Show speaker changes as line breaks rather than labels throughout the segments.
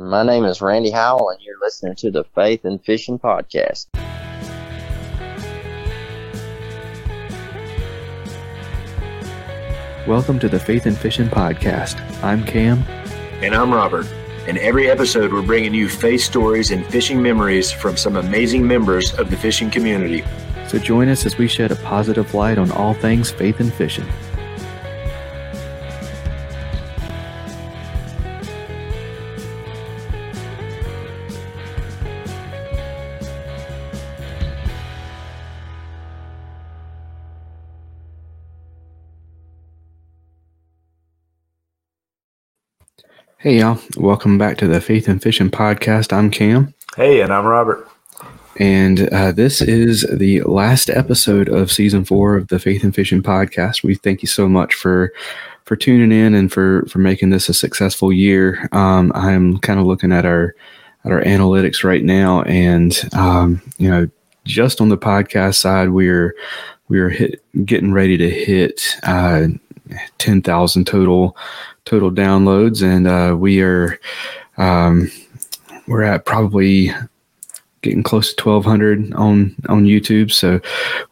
My name is Randy Howell, and you're listening to the Faith and Fishing Podcast.
Welcome to the Faith and Fishing Podcast. I'm Cam.
And I'm Robert. In every episode, we're bringing you faith stories and fishing memories from some amazing members of the fishing community.
So join us as we shed a positive light on all things faith and fishing. Hey, y'all. Welcome back to the Faith and Fishing Podcast. I'm Cam.
Hey, and I'm Robert.
And uh, this is the last episode of season four of the Faith and Fishing Podcast. We thank you so much for for tuning in and for for making this a successful year. Um, I'm kind of looking at our at our analytics right now, and um, you know, just on the podcast side, we're we're hit, getting ready to hit uh, ten thousand total total downloads, and uh, we are um, we're at probably getting close to 1200 on on YouTube. So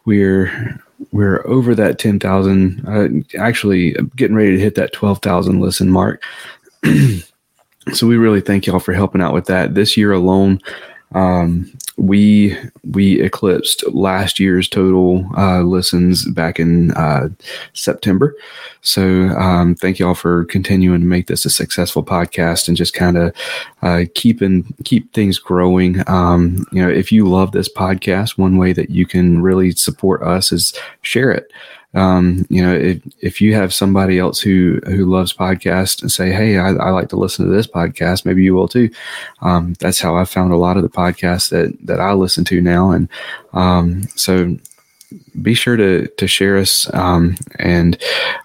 we're we're over that 10,000 uh, actually getting ready to hit that 12,000 listen mark. so we really thank y'all for helping out with that. This year alone, um, we we eclipsed last year's total uh, listens back in uh, September. So um, thank you all for continuing to make this a successful podcast and just kind of uh, keeping keep things growing. Um, you know, if you love this podcast, one way that you can really support us is share it um, you know, if, if you have somebody else who who loves podcasts and say, "Hey, I, I like to listen to this podcast," maybe you will too. Um, that's how I found a lot of the podcasts that that I listen to now, and um, so be sure to to share us um, and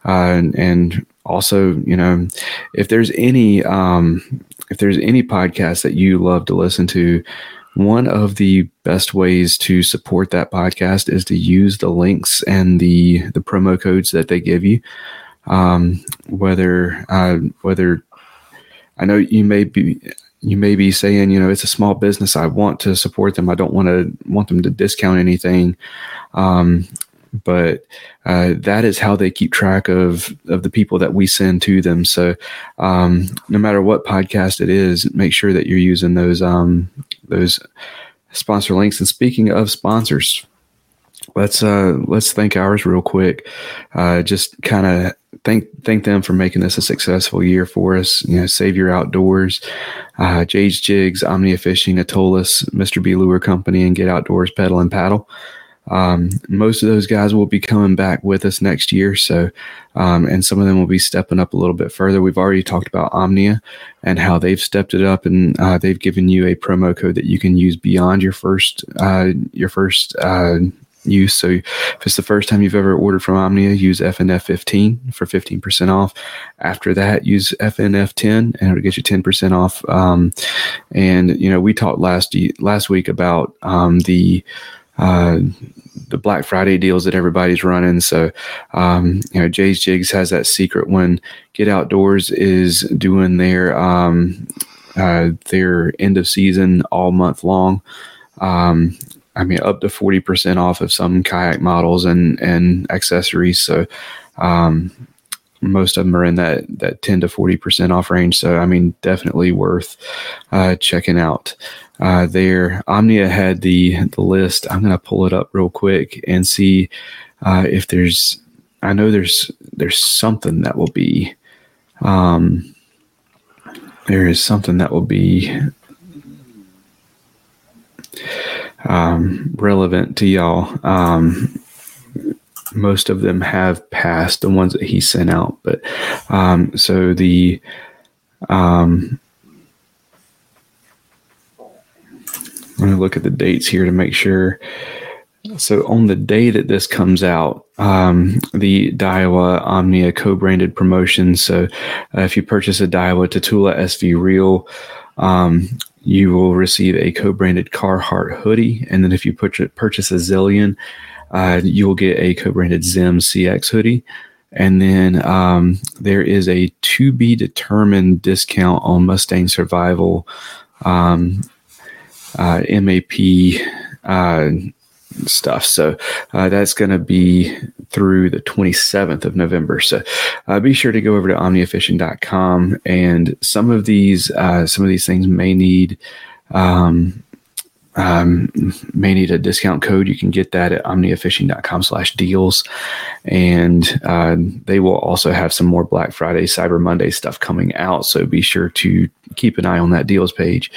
uh, and also, you know, if there's any um, if there's any podcast that you love to listen to one of the best ways to support that podcast is to use the links and the the promo codes that they give you. Um, whether uh, whether I know you may be you may be saying, you know, it's a small business. I want to support them. I don't want to want them to discount anything. Um, but uh, that is how they keep track of of the people that we send to them. So um, no matter what podcast it is, make sure that you're using those um, those sponsor links. And speaking of sponsors, let's uh, let's thank ours real quick. Uh, just kind of thank thank them for making this a successful year for us. You know, Savior Outdoors, uh, Jay's Jigs, Omnia Fishing, Atollas, Mr. B Lure Company, and Get Outdoors Pedal and Paddle. Um, most of those guys will be coming back with us next year. So, um, and some of them will be stepping up a little bit further. We've already talked about Omnia and how they've stepped it up, and uh, they've given you a promo code that you can use beyond your first uh, your first uh, use. So, if it's the first time you've ever ordered from Omnia, use FNF15 for 15% off. After that, use FNF10, and it'll get you 10% off. Um, and you know, we talked last last week about um, the uh, the Black Friday deals that everybody's running. So, um, you know, Jay's Jigs has that secret when Get Outdoors is doing their um, uh, their end of season all month long. Um, I mean, up to forty percent off of some kayak models and and accessories. So, um, most of them are in that that 10 to 40% off range. So i mean definitely worth uh, checking out. Uh, there omnia had the the list. I'm going to pull it up real quick and see uh, if there's i know there's there's something that will be um, there is something that will be um, relevant to y'all. Um, most of them have passed the ones that he sent out but um, so the um, i'm going to look at the dates here to make sure. So on the day that this comes out um, the daiwa omnia co-branded promotion so uh, if you purchase a daiwa tatula sv reel um, you will receive a co-branded carhartt hoodie and then if you purchase a zillion uh, you will get a co-branded Zim CX hoodie. And then um, there is a to be determined discount on Mustang Survival um, uh, MAP uh, stuff. So uh, that's going to be through the 27th of November. So uh, be sure to go over to omniafishing.com and some of these uh, some of these things may need um, um, may need a discount code. You can get that at omniafishing.com slash deals. And uh, they will also have some more Black Friday, Cyber Monday stuff coming out. So be sure to keep an eye on that deals page.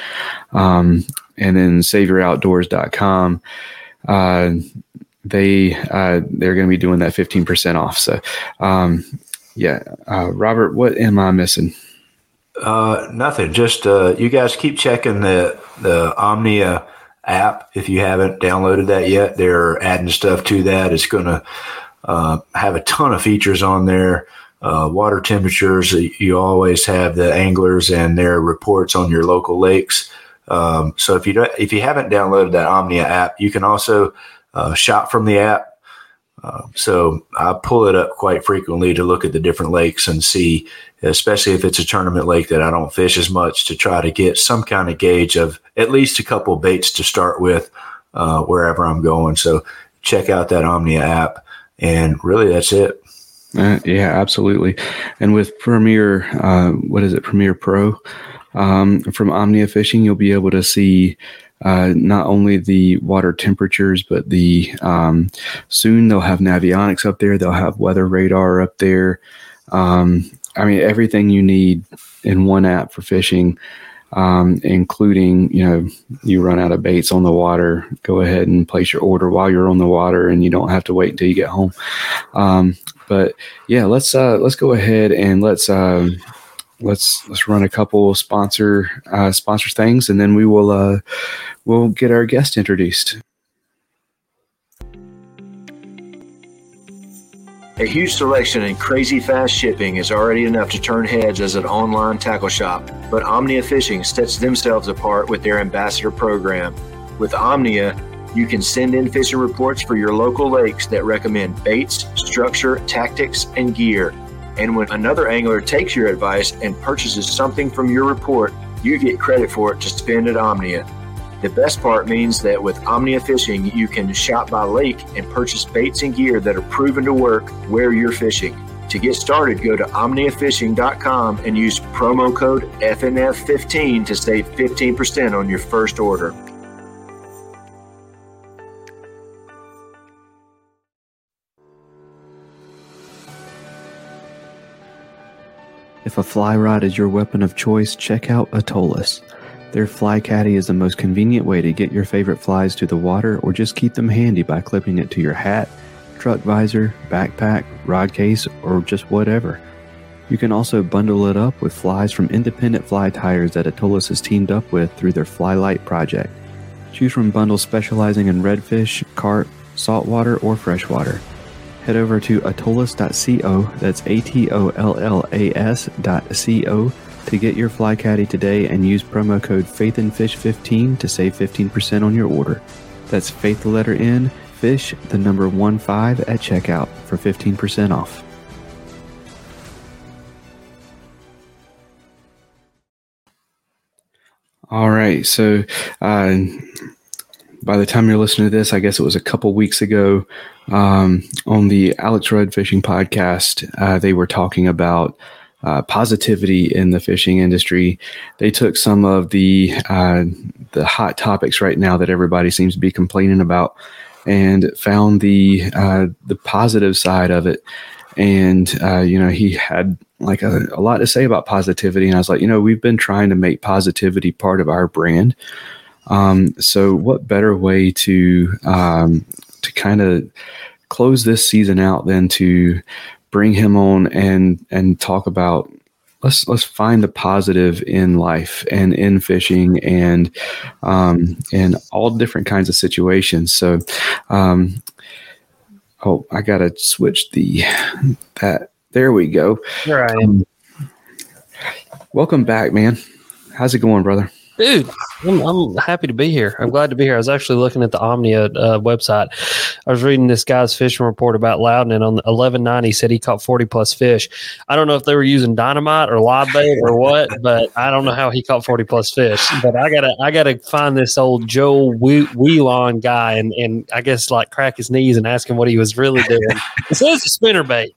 Um, and then saveyouroutdoors.com. Uh, they uh, they're going to be doing that 15% off. So, um, yeah, uh, Robert, what am I missing?
Uh, nothing. Just uh, you guys keep checking the the Omnia app if you haven't downloaded that yet. They're adding stuff to that. It's going to uh, have a ton of features on there. Uh, water temperatures. You always have the anglers and their reports on your local lakes. Um, so if you if you haven't downloaded that Omnia app, you can also uh, shop from the app. Uh, so I pull it up quite frequently to look at the different lakes and see, especially if it's a tournament lake that I don't fish as much, to try to get some kind of gauge of at least a couple baits to start with uh, wherever I'm going. So check out that Omnia app, and really that's it.
Uh, yeah, absolutely. And with Premier, uh, what is it, Premier Pro um, from Omnia Fishing, you'll be able to see uh, not only the water temperatures, but the um, soon they'll have Navionics up there. They'll have weather radar up there. Um, I mean, everything you need in one app for fishing, um, including you know you run out of baits on the water, go ahead and place your order while you're on the water, and you don't have to wait until you get home. Um, but yeah, let's uh, let's go ahead and let's. Uh, let's let's run a couple sponsor uh, sponsor things, and then we will uh, we'll get our guest introduced.
A huge selection and crazy fast shipping is already enough to turn heads as an online tackle shop, but Omnia Fishing sets themselves apart with their ambassador program. With Omnia, you can send in fishing reports for your local lakes that recommend baits, structure, tactics, and gear and when another angler takes your advice and purchases something from your report, you get credit for it to spend at Omnia. The best part means that with Omnia Fishing, you can shop by lake and purchase baits and gear that are proven to work where you're fishing. To get started, go to omniafishing.com and use promo code FNF15 to save 15% on your first order.
If a fly rod is your weapon of choice, check out Atollas. Their fly caddy is the most convenient way to get your favorite flies to the water or just keep them handy by clipping it to your hat, truck visor, backpack, rod case, or just whatever. You can also bundle it up with flies from independent fly tyers that Atollas has teamed up with through their Flylight project. Choose from bundles specializing in redfish, carp, saltwater, or freshwater head over to atollas.co, that's A T O L L A S.co, to get your fly caddy today and use promo code FaithNFish15 to save 15% on your order. That's faith the letter N, fish the number 1 5 at checkout for 15% off. All right, so uh, by the time you're listening to this, I guess it was a couple weeks ago um, on the Alex Rudd Fishing Podcast. Uh, they were talking about uh, positivity in the fishing industry. They took some of the uh, the hot topics right now that everybody seems to be complaining about, and found the uh, the positive side of it. And uh, you know, he had like a, a lot to say about positivity, and I was like, you know, we've been trying to make positivity part of our brand. Um, so, what better way to um, to kind of close this season out than to bring him on and and talk about let's let's find the positive in life and in fishing and um, and all different kinds of situations. So, um, oh, I gotta switch the that. There we go.
I am. Um,
welcome back, man. How's it going, brother?
Dude, I'm, I'm, happy to be here. I'm glad to be here. I was actually looking at the Omnia uh, website. I was reading this guy's fishing report about Loudoun, and on eleven nine, he said he caught forty plus fish. I don't know if they were using dynamite or live bait or what, but I don't know how he caught forty plus fish. But I gotta I gotta find this old Joe Wheelon guy and and I guess like crack his knees and ask him what he was really doing. it says a spinner bait.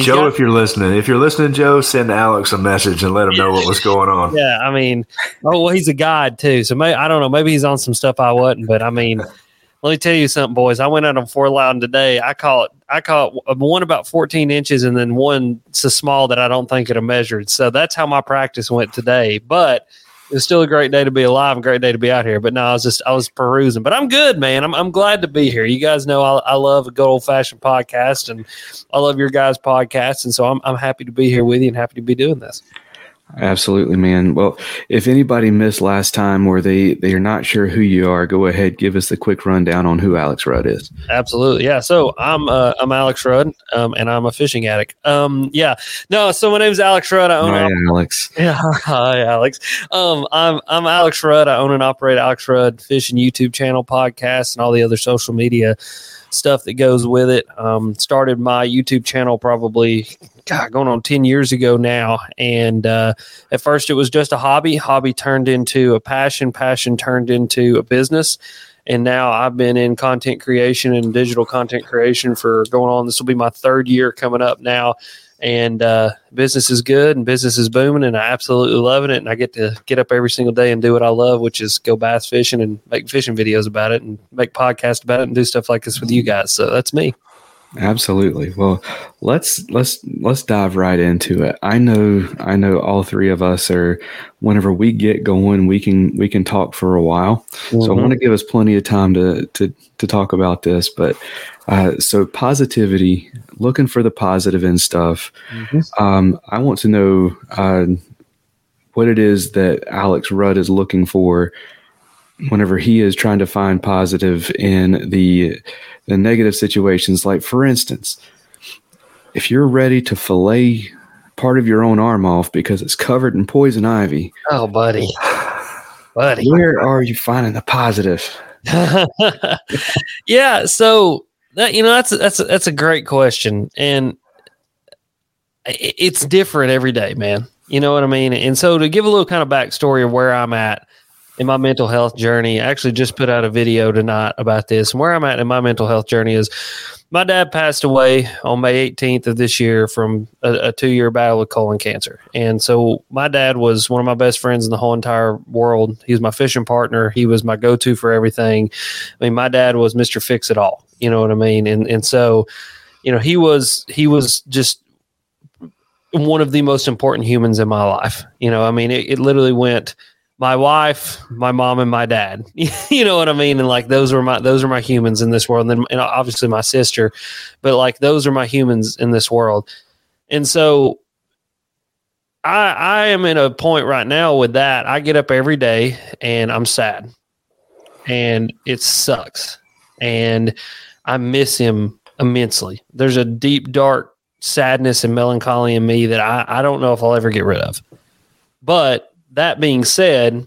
Joe, got, if you're listening, if you're listening, Joe, send Alex a message and let him know what was going on.
Yeah, I mean, oh well, he's a guide too, so maybe I don't know. Maybe he's on some stuff I wasn't, but I mean, let me tell you something, boys. I went out on Fort Loudoun today. I caught I caught one about 14 inches, and then one so small that I don't think it measured. So that's how my practice went today. But it's still a great day to be alive, a great day to be out here. But no, I was just I was perusing. But I'm good, man. I'm I'm glad to be here. You guys know I, I love a good old fashioned podcast, and I love your guys' podcast, and so I'm I'm happy to be here with you and happy to be doing this.
Absolutely, man. Well, if anybody missed last time or they they are not sure who you are, go ahead, give us the quick rundown on who Alex Rudd is.
Absolutely, yeah. So I'm uh, I'm Alex Rudd, um, and I'm a fishing addict. Um, yeah, no. So my name's Alex Rudd. I own
hi, Alex.
Yeah, hi, Alex. Um, I'm I'm Alex Rudd. I own and operate Alex Rudd Fishing YouTube channel, podcast, and all the other social media stuff that goes with it. Um, started my YouTube channel probably God, going on 10 years ago now. And uh, at first it was just a hobby. Hobby turned into a passion. Passion turned into a business. And now I've been in content creation and digital content creation for going on. This will be my third year coming up now and uh, business is good and business is booming and I absolutely loving it and I get to get up every single day and do what I love which is go bass fishing and make fishing videos about it and make podcasts about it and do stuff like this with you guys so that's me
absolutely well let's let's let's dive right into it i know i know all three of us are whenever we get going we can we can talk for a while mm-hmm. so i want to give us plenty of time to to to talk about this but uh, so positivity, looking for the positive in stuff. Mm-hmm. Um, I want to know uh, what it is that Alex Rudd is looking for whenever he is trying to find positive in the the negative situations. Like for instance, if you're ready to fillet part of your own arm off because it's covered in poison ivy.
Oh, buddy. Buddy.
Where are you finding the positive?
yeah, so that, you know, that's that's that's a great question, and it's different every day, man. You know what I mean? And so to give a little kind of backstory of where I'm at in my mental health journey, I actually just put out a video tonight about this. And where I'm at in my mental health journey is my dad passed away on May 18th of this year from a, a two year battle with colon cancer. And so my dad was one of my best friends in the whole entire world. He was my fishing partner. He was my go to for everything. I mean, my dad was Mr. Fix It All. You know what I mean? And, and so, you know, he was, he was just one of the most important humans in my life. You know, I mean, it, it literally went, my wife, my mom, and my dad. you know what I mean? And like those are my those are my humans in this world, and then and obviously my sister, but like those are my humans in this world. And so I I am in a point right now with that. I get up every day and I'm sad. And it sucks. And I miss him immensely. There's a deep, dark sadness and melancholy in me that I, I don't know if I'll ever get rid of. But that being said,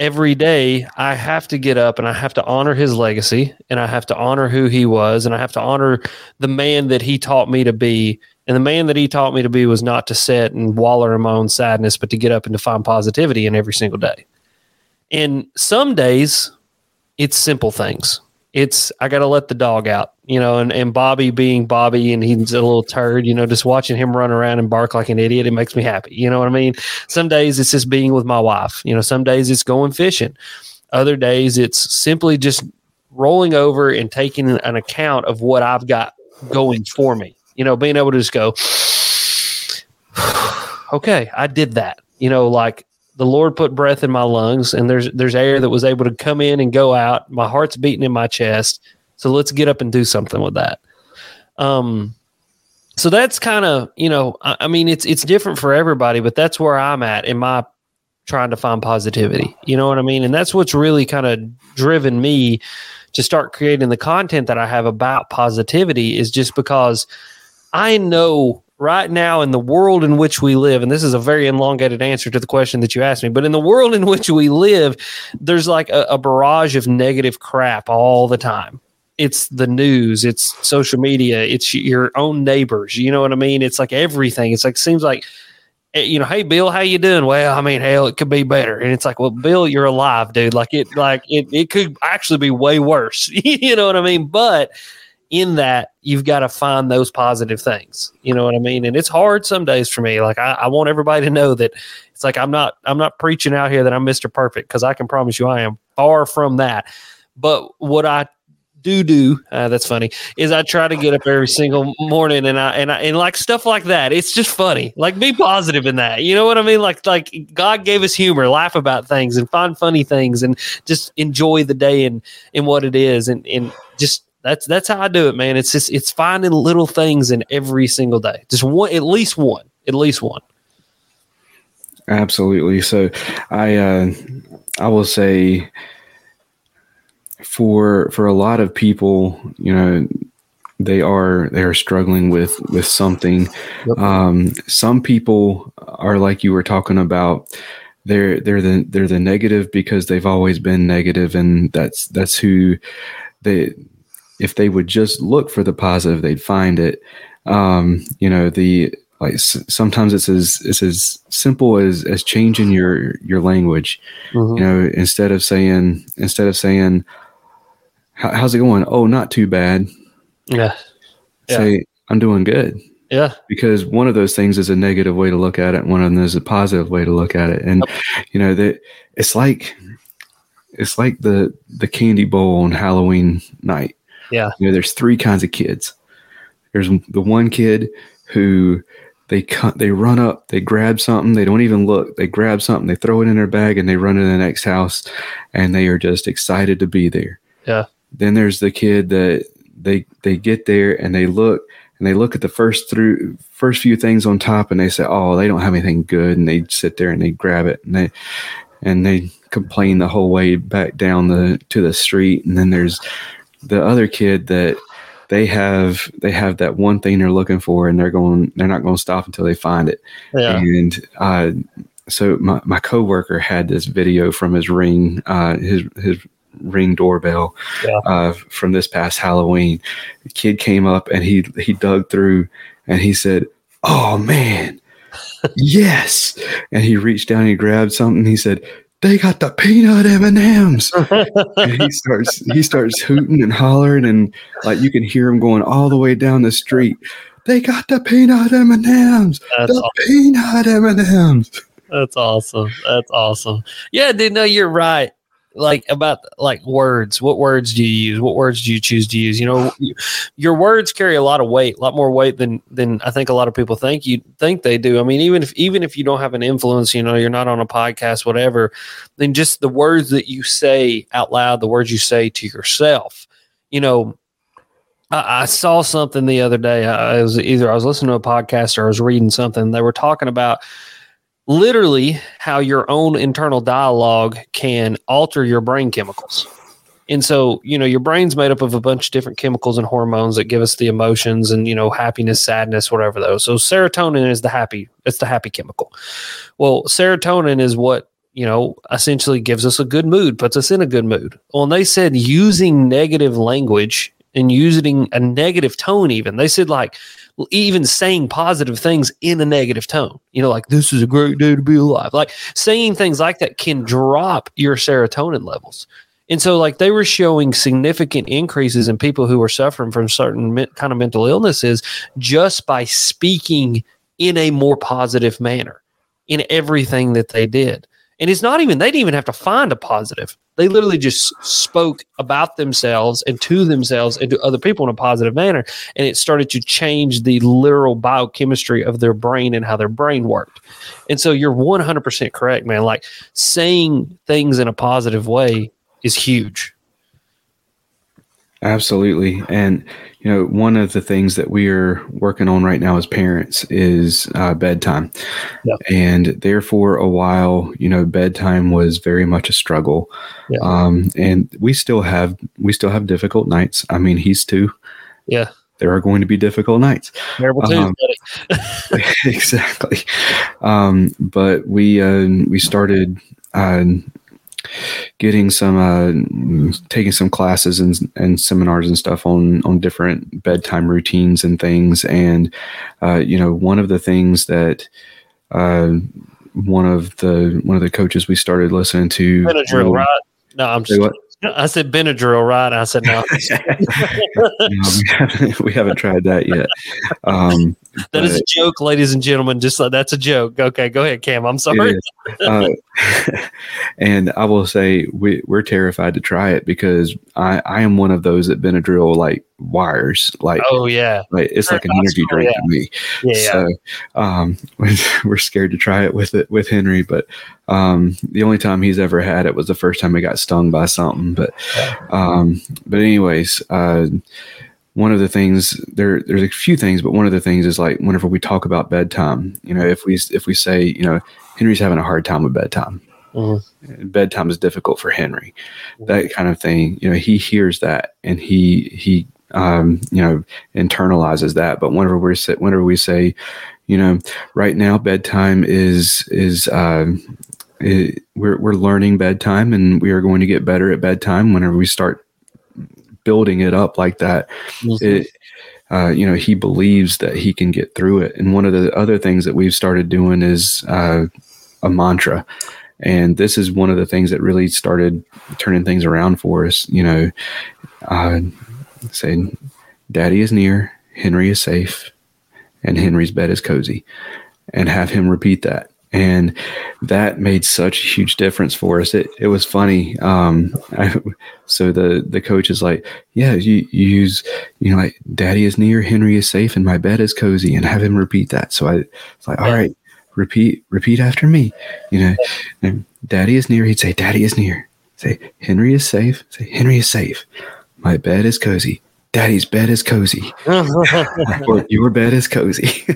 every day I have to get up and I have to honor his legacy and I have to honor who he was and I have to honor the man that he taught me to be. And the man that he taught me to be was not to sit and waller in my own sadness, but to get up and to find positivity in every single day. And some days it's simple things it's I got to let the dog out, you know, and, and Bobby being Bobby and he's a little turd, you know, just watching him run around and bark like an idiot, it makes me happy. You know what I mean? Some days it's just being with my wife, you know, some days it's going fishing. Other days it's simply just rolling over and taking an account of what I've got going for me, you know, being able to just go, okay, I did that, you know, like the Lord put breath in my lungs, and there's there's air that was able to come in and go out. My heart's beating in my chest, so let's get up and do something with that. Um, so that's kind of you know, I, I mean, it's it's different for everybody, but that's where I'm at in my trying to find positivity. You know what I mean? And that's what's really kind of driven me to start creating the content that I have about positivity is just because I know right now in the world in which we live, and this is a very elongated answer to the question that you asked me, but in the world in which we live, there's like a, a barrage of negative crap all the time. it's the news, it's social media, it's your own neighbors. You know what I mean? It's like everything. It's like seems like eh, you know, hey Bill, how you doing? Well, I mean, hell, it could be better. And it's like, well, Bill, you're alive, dude. Like it, like it, it could actually be way worse. you know what I mean? But in that, you've got to find those positive things. You know what I mean? And it's hard some days for me. Like I, I want everybody to know that it's like I'm not, I'm not preaching out here that I'm Mr. Perfect because I can promise you I am far from that. But what I do do uh, that's funny is I try to get up every single morning and I and I and like stuff like that. It's just funny. Like be positive in that. You know what I mean? Like like God gave us humor, laugh about things and find funny things and just enjoy the day and and what it is and and just that's that's how I do it, man. It's just it's finding little things in every single day. Just one at least one. At least one.
Absolutely. So I uh I will say for for a lot of people, you know, they are they are struggling with with something. Yep. Um, some people are like you were talking about. They're they're the they're the negative because they've always been negative, and that's that's who they. If they would just look for the positive, they'd find it. Um, you know the like sometimes it's as it's as simple as as changing your your language mm-hmm. you know instead of saying instead of saying how's it going? Oh, not too bad.
Yeah.
Say, yeah. I'm doing good.
Yeah.
Because one of those things is a negative way to look at it. One of them is a positive way to look at it. And, yep. you know, that it's like, it's like the, the candy bowl on Halloween night.
Yeah.
You know, there's three kinds of kids. There's the one kid who they cut, they run up, they grab something, they don't even look, they grab something, they throw it in their bag and they run to the next house and they are just excited to be there.
Yeah.
Then there's the kid that they they get there and they look and they look at the first through first few things on top and they say, "Oh, they don't have anything good," and they sit there and they grab it and they and they complain the whole way back down the to the street. And then there's the other kid that they have they have that one thing they're looking for and they're going they're not going to stop until they find it.
Yeah.
And uh, so my my coworker had this video from his ring, uh, his his ring doorbell yeah. uh, from this past Halloween. The kid came up and he he dug through and he said, "Oh man, yes!" And he reached down and he grabbed something. He said, "They got the peanut M and M's." And he starts he starts hooting and hollering and like you can hear him going all the way down the street. They got the peanut M and M's. The awesome. peanut M and M's.
That's awesome. That's awesome. Yeah, dude. No, you're right like about like words what words do you use what words do you choose to use you know your words carry a lot of weight a lot more weight than than i think a lot of people think you think they do i mean even if even if you don't have an influence you know you're not on a podcast whatever then just the words that you say out loud the words you say to yourself you know I, I saw something the other day. I was either I was listening to a podcast or I was reading something. They were talking about literally how your own internal dialogue can alter your brain chemicals. And so, you know, your brain's made up of a bunch of different chemicals and hormones that give us the emotions and, you know, happiness, sadness, whatever those. So serotonin is the happy, it's the happy chemical. Well, serotonin is what, you know, essentially gives us a good mood, puts us in a good mood. Well, and they said using negative language and using a negative tone, even, they said like even saying positive things in a negative tone. You know, like this is a great day to be alive. Like saying things like that can drop your serotonin levels. And so, like, they were showing significant increases in people who were suffering from certain me- kind of mental illnesses just by speaking in a more positive manner in everything that they did. And it's not even, they didn't even have to find a positive. They literally just spoke about themselves and to themselves and to other people in a positive manner. And it started to change the literal biochemistry of their brain and how their brain worked. And so you're 100% correct, man. Like saying things in a positive way is huge.
Absolutely. And, you know, one of the things that we are working on right now as parents is uh, bedtime. Yep. And therefore, a while, you know, bedtime was very much a struggle. Yep. Um, and we still have, we still have difficult nights. I mean, he's two.
Yeah.
There are going to be difficult nights.
Terrible um,
exactly. Um, but we, uh, we started, uh, getting some uh, taking some classes and, and seminars and stuff on on different bedtime routines and things and uh, you know one of the things that uh, one of the one of the coaches we started listening to
Benadryl,
really-
right? No, I'm just.
what?
I said Benadryl, right? I said no.
No, we, haven't, we haven't tried that yet um,
that is a joke, ladies and gentlemen. Just like that's a joke. Okay, go ahead, Cam. I'm sorry.
Uh, and I will say we, we're terrified to try it because I, I am one of those that Benadryl like wires like
Oh yeah,
like it's like an energy drink
yeah.
to me.
yeah. yeah.
So um, we're scared to try it with it with Henry, but um, the only time he's ever had it was the first time he got stung by something. But um, but anyways, uh, one of the things there there's a few things, but one of the things is like whenever we talk about bedtime, you know, if we if we say you know Henry's having a hard time with bedtime.
Mhm.
Bedtime is difficult for Henry. That kind of thing, you know, he hears that and he he um, you know internalizes that. But whenever we say whenever we say, you know, right now bedtime is is um, i we're we're learning bedtime and we are going to get better at bedtime. Whenever we start building it up like that,
Mhm.
it uh, you know he believes that he can get through it. And one of the other things that we've started doing is uh, a mantra. And this is one of the things that really started turning things around for us. You know, uh, saying, Daddy is near, Henry is safe, and Henry's bed is cozy. And have him repeat that. And that made such a huge difference for us. It, it was funny. Um, I, so the, the coach is like, yeah, you, you use, you know, like daddy is near, Henry is safe, and my bed is cozy, and have him repeat that. So I was like, all right, repeat, repeat after me. You know, and daddy is near. He'd say, daddy is near. Say, Henry is safe. Say, Henry is safe. My bed is cozy. Daddy's bed is cozy. or your bed is cozy.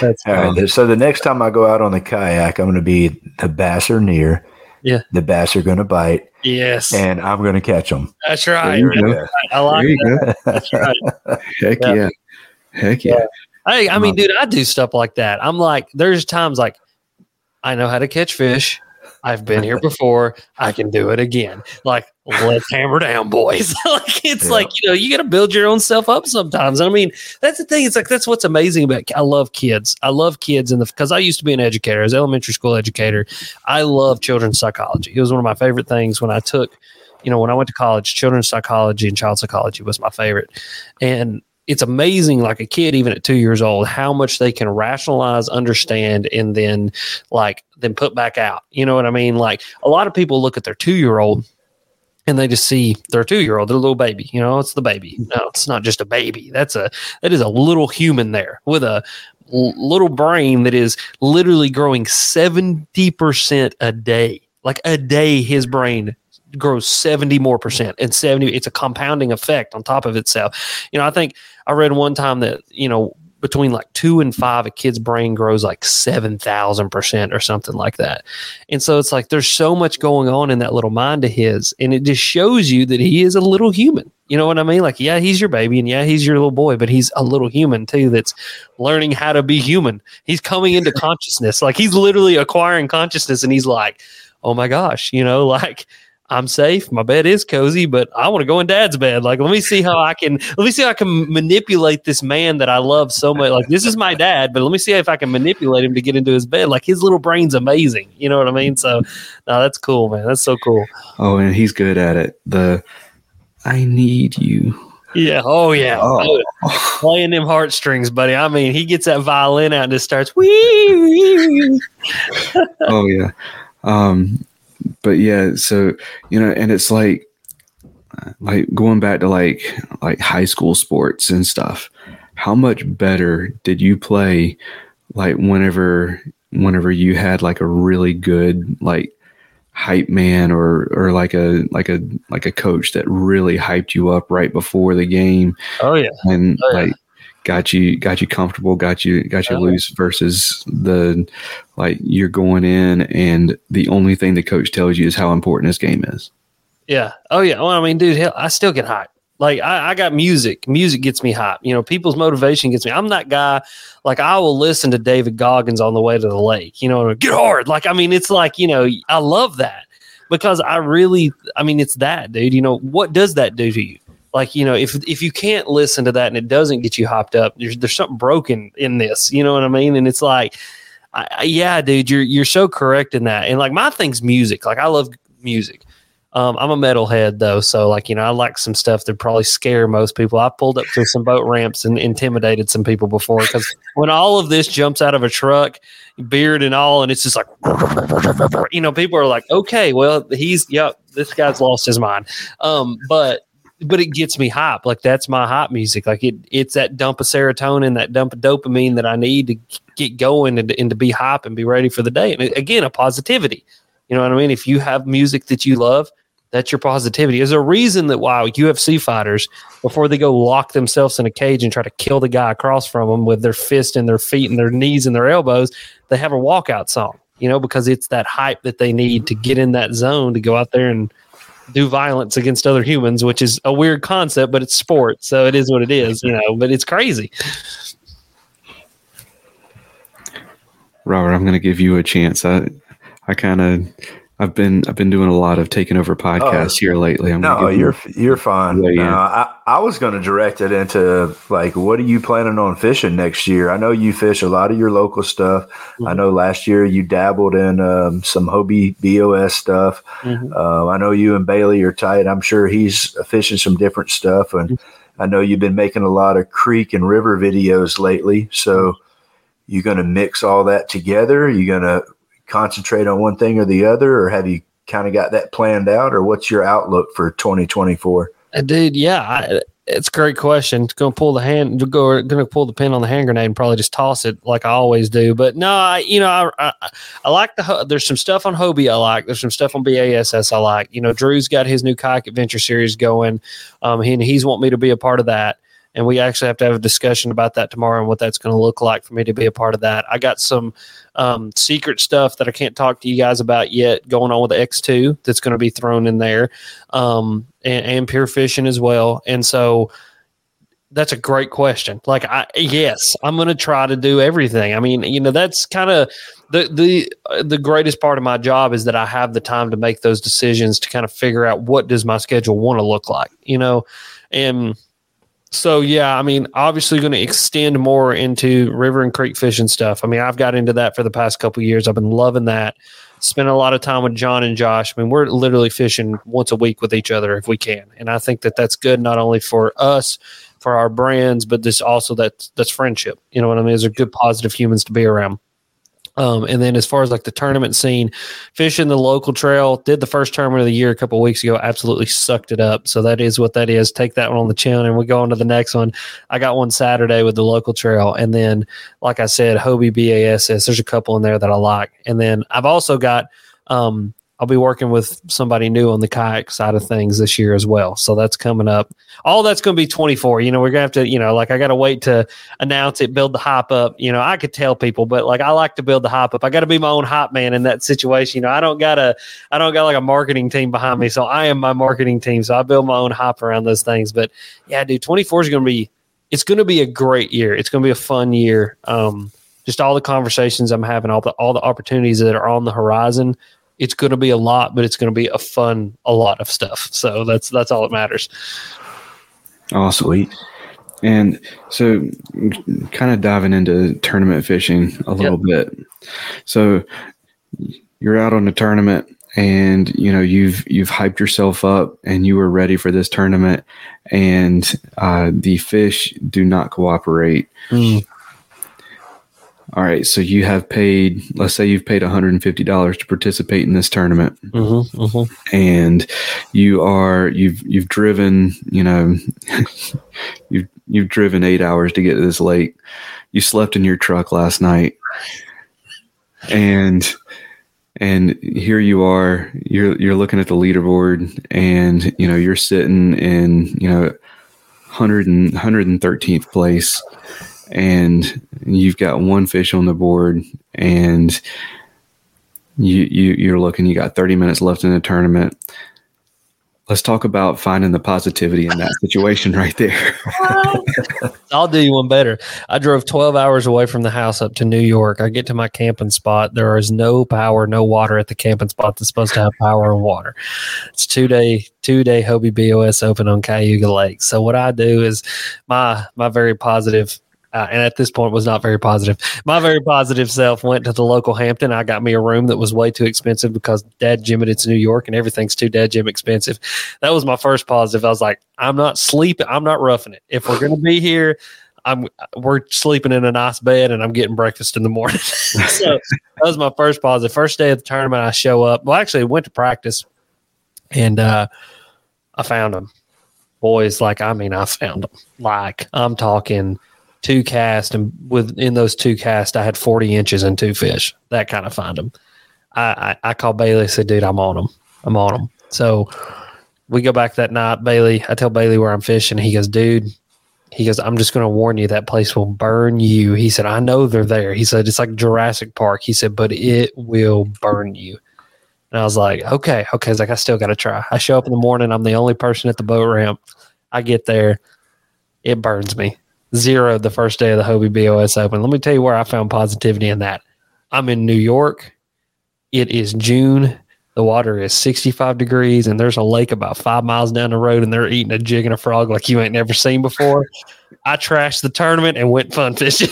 That's
All right. So the next time I go out on the kayak, I'm going to be the bass are near.
Yeah.
The bass are going to bite,
yes,
and I'm going to catch them.
that's
There
right.
you go.
I like
There you
that.
go.
That's right.
Heck
Yeah.
yeah. Heck yeah.
Hey, I mean, dude, I do stuff like that. I'm like, there's times like, I know how to catch fish. I've been here before. I can do it again. Like, let's hammer down, boys. like, it's
Yeah.
like, you know, you got to build your own self up sometimes. I mean, that's the thing. It's like, that's what's amazing about, I love kids. I love kids. And the, because I used to be an educator, as an elementary school educator, I love children's psychology. It was one of my favorite things when I took, you know, when I went to college, children's psychology and child psychology was my favorite. And it's amazing, like a kid, even at two years old, how much they can rationalize, understand, and then like then put back out. You know what I mean? Like a lot of people look at their two year old and they just see their two year old, their little baby. You know, it's the baby. No, it's not just a baby. That's a that is a little human there with a little brain that is literally growing seventy percent a day. Like a day, his brain grows 70 more percent and 70 it's a compounding effect on top of itself you know i think i read one time that you know between like two and five a kid's brain grows like 7000 percent or something like that. And so it's like there's so much going on in that little mind of his and it just shows you that he is a little human. You know what i mean? Like yeah he's your baby and yeah he's your little boy but he's a little human too that's learning how to be human. He's coming into consciousness. Like he's literally acquiring consciousness and he's like oh my gosh you know? Like I'm safe. My bed is cozy, but I want to go in dad's bed. Like, let me see how I can, let me see how I can manipulate this man that I love so much. Like, this is my dad, but let me see if I can manipulate him to get into his bed. Like, his little brain's amazing. You know what I mean? So, no, that's cool, man. That's so cool.
Oh, and he's good at it. The I need you.
Yeah. Oh, yeah.
Oh.
Oh, playing them heartstrings, buddy. I mean, he gets that violin out and just starts, wee, wee, wee.
oh yeah um but yeah so you know and it's like like going back to like like high school sports and stuff how much better did you play like whenever whenever you had like a really good like hype man or or like a like a like a coach that really hyped you up right before the game
Oh, yeah.
and
Oh, yeah.
like got you got you comfortable got you got you
Oh.
loose versus the like you're going in and the only thing the coach tells you is how important this game is
Yeah. Oh yeah. Well, I mean, dude, hell, I still get hyped. Like I, I got music. Music gets me hyped. You know, people's motivation gets me. I'm that guy. Like I will listen to David Goggins on the way to the lake. You know, get hard. Like I mean, it's like you know, I love that. because I really, I mean, it's that, dude. You know, what does that do to you? Like, you know, if if you can't listen to that and it doesn't get you hopped up, there's there's something broken in this. You know what I mean? And it's like, I, yeah, dude, you're you're so correct in that. And like my thing's music. Like I love music. Um, I'm a metalhead though, so like you know, I like some stuff that probably scare most people. I pulled up to some boat ramps and intimidated some people before because when all of this jumps out of a truck, beard and all, and it's just like, you know, people are like, okay, well, he's yep, this guy's lost his mind. Um, but but it gets me hype. Like that's my hype music. Like it, it's that dump of serotonin, that dump of dopamine that I need to get going and, and to be hype and be ready for the day. And uh, again, a positivity. You know what I mean? If you have music that you love, that's your positivity. There's a reason that why UFC fighters, before they go lock themselves in a cage and try to kill the guy across from them with their fist and their feet and their knees and their elbows, they have a walkout song, you know, because it's that hype that they need to get in that zone to go out there and do violence against other humans, which is a weird concept, but it's sport. So it is what it is, you know, but it's crazy.
Robert, I'm going to give you a chance. I, I kind of I've been I've been doing a lot of taking over podcasts oh, here lately.
I'm no, you're you you're fine. No, I, I was going to direct it into like, what are you planning on fishing next year? I know you fish a lot of your local stuff. Mm-hmm. I know last year you dabbled in um, some Hobie BOS stuff. Mm-hmm. Uh, I know you and Bailey are tight. I'm sure he's fishing some different stuff, and mm-hmm. I know you've been making a lot of creek and river videos lately. So you're going to mix all that together. You're going to concentrate on one thing or the other, or have you kind of got that planned out, or what's your outlook for 2024?
Uh, dude, yeah, I, it's a great question. Going to pull the hand, go, going to pull the pin on the hand grenade and probably just toss it like I always do. But no, I, you know, I, I, I like the. There's some stuff on Hobie I like. There's some stuff on BASS I like. You know, Drew's got his new kayak adventure series going, um, he, and he's want me to be a part of that and we actually have to have a discussion about that tomorrow and what that's going to look like for me to be a part of that. I got some um, secret stuff that I can't talk to you guys about yet going on with the X2 that's going to be thrown in there, um, and, and pure fishing as well. And so that's a great question. Like, I yes, I'm going to try to do everything. I mean, you know, that's kind of the the uh, the greatest part of my job is that I have the time to make those decisions to kind of figure out what does my schedule want to look like, you know, and so yeah, I mean, obviously going to extend more into river and creek fishing stuff. I mean, I've got into that for the past couple years. I've been loving that. Spent a lot of time with John and Josh. I mean, we're literally fishing once a week with each other if we can, and I think that that's good not only for us, for our brands, but this also that that's friendship. You know what I mean? These are good, positive humans to be around. Um, and then as far as like the tournament scene, fishing the local trail, did the first tournament of the year a couple weeks ago, absolutely sucked it up. So that is what that is. Take that one on the chin and we go on to the next one. I got one Saturday with the local trail. And then, like I said, Hobie BASS, there's a couple in there that I like. And then I've also got um, I'll be working with somebody new on the kayak side of things this year as well. So that's coming up. All that's going to be 24. You know, we're going to have to, you know, like I got to wait to announce it, build the hype up. You know, I could tell people, but like I like to build the hype up. I got to be my own hype man in that situation. You know, I don't got a, I don't got like a marketing team behind me. So I am my marketing team. So I build my own hype around those things. But yeah, dude, 24 is going to be, it's going to be a great year. It's going to be a fun year. Um, just all the conversations I'm having, all the all the opportunities that are on the horizon it's going to be a lot, but it's going to be a fun, a lot of stuff. So that's that's all that matters.
Oh, sweet. And so, kind of diving into tournament fishing a little yep. bit. So, you're out on a tournament, and you know you've you've hyped yourself up, and you were ready for this tournament, and uh, the fish do not cooperate. Mm. All right, so you have paid, let's say you've paid $150 to participate in this tournament, mm-hmm, mm-hmm. and you are you've you've driven, you know, you've you've driven eight hours to get to this lake. You slept in your truck last night, and and here you are. You're you're looking at the leaderboard, and you know you're sitting in you know 100 and, 113th place and you've got one fish on the board and you, you you're looking you got 30 minutes left in the tournament let's talk about finding the positivity in that situation right there.
I'll do you one better. I drove 12 hours away from the house up to New York. I get to my camping spot. There is no power, no water at the camping spot that's supposed to have power and water. It's two day, two day Hobie BOS open on Cayuga Lake. So what I do is my my very positive uh, and at this point was not very positive. My very positive self went to the local Hampton. I got me a room that was way too expensive because Dad Jim it's New York and everything's too Dad Jim expensive. That was my first positive. I was like, I'm not sleeping. I'm not roughing it. If we're gonna be here, I'm we're sleeping in a nice bed and I'm getting breakfast in the morning. so that was my first positive. First day of the tournament, I show up. Well, actually, went to practice and uh, I found them. Boys, like I mean, I found them. Like I'm talking two cast, and within those two cast, I had 40 inches and two fish. That kind of find them. I, I, I called Bailey. Said, "Dude, I'm on them. I'm on them." So we go back that night. Bailey, I tell Bailey where I'm fishing. He goes, "Dude." He goes, I'm just going to warn you, that place will burn you. He said, I know they're there. He said, it's like Jurassic Park. He said, but it will burn you. And I was like, okay, okay. He's like, I still got to try. I show up in the morning. I'm the only person at the boat ramp. I get there. It burns me zero the first day of the Hobie BOS Open. Let me tell you where I found positivity in that. I'm in New York. It is June. The water is 65 degrees, and there's a lake about five miles down the road, and they're eating a jig and a frog like you ain't never seen before. I trashed the tournament and went fun fishing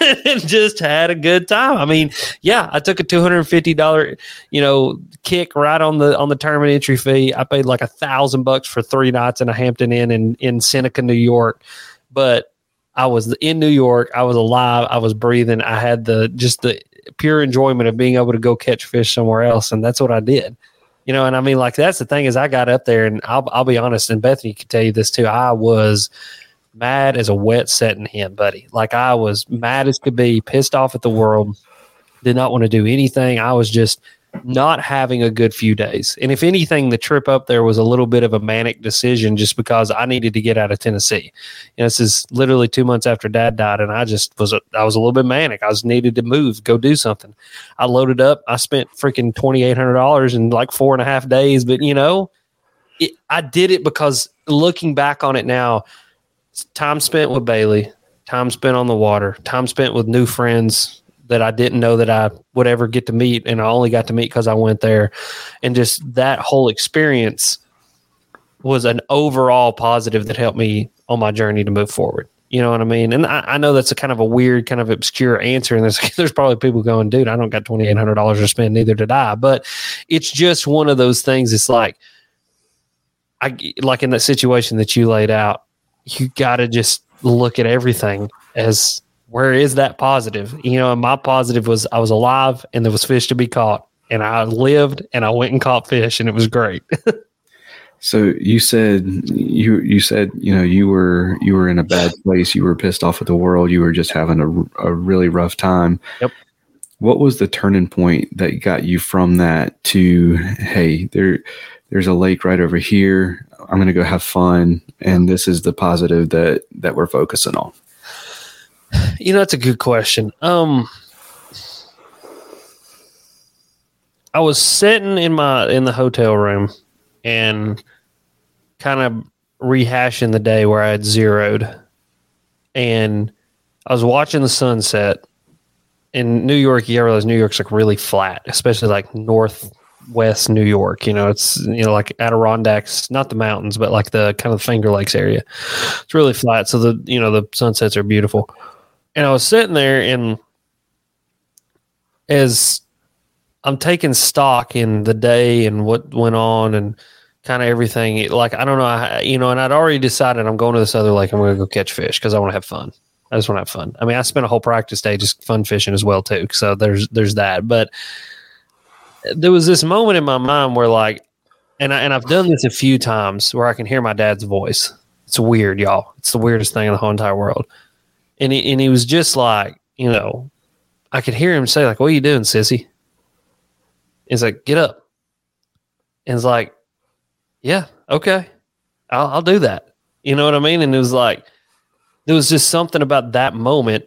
and just had a good time. I mean, yeah, I took a $250, you know, kick right on the on the tournament entry fee. I paid like a thousand bucks for three nights in a Hampton Inn in, in Seneca, New York. But I was in New York. I was alive. I was breathing. I had the just the pure enjoyment of being able to go catch fish somewhere else, and that's what I did. You know, and I mean, like that's the thing is, I got up there, and I'll I'll be honest, and Bethany can tell you this too. I was mad as a wet setting hen, buddy. Like I was mad as could be, pissed off at the world, did not want to do anything. I was just not having a good few days. And if anything, the trip up there was a little bit of a manic decision just because I needed to get out of Tennessee. Know, this is literally two months after dad died. And I just was, a, I was a little bit manic. I was needed to move, go do something. I loaded up. I spent freaking $2,800 in like four and a half days. But, you know, it, I did it because looking back on it now, time spent with Bailey, time spent on the water, time spent with new friends, that I didn't know that I would ever get to meet, and I only got to meet because I went there, and just that whole experience was an overall positive that helped me on my journey to move forward. You know what I mean? And I, I know that's a kind of a weird, kind of obscure answer, and there's there's probably people going, "Dude, I don't got twenty eight hundred dollars to spend, neither did I." But it's just one of those things. It's like, I like in that situation that you laid out, you got to just look at everything as where is that positive? You know, and my positive was I was alive and there was fish to be caught, and I lived and I went and caught fish, and it was great.
so you said you you said you know you were you were in a bad place. You were pissed off at the world. You were just having a, a really rough time.
Yep.
What was the turning point that got you from that to hey there there's a lake right over here. I'm going to go have fun, and this is the positive that that we're focusing on.
You know, that's a good question. Um, I was sitting in my in the hotel room and kind of rehashing the day where I had zeroed, and I was watching the sunset. In New York, you realize New York's like really flat, especially like northwest New York. You know, it's you know like Adirondacks, not the mountains, but like the kind of Finger Lakes area. It's really flat, so the you know the sunsets are beautiful and I was sitting there and as I'm taking stock in the day and what went on and kind of everything. Like I don't know, I, you know, and I'd already decided I'm going to this other lake. I'm going to go catch fish because I want to have fun. I just want to have fun. I mean, I spent a whole practice day just fun fishing as well too. So there's there's that. But there was this moment in my mind where like, and I and I've done this a few times where I can hear my dad's voice. It's weird, y'all. It's the weirdest thing in the whole entire world and he, and he was just like, you know, I could hear him say like, "What are you doing, sissy?" He's like, "Get up." And it's like, "Yeah, okay, I'll, I'll do that." You know what I mean? And it was like, there was just something about that moment,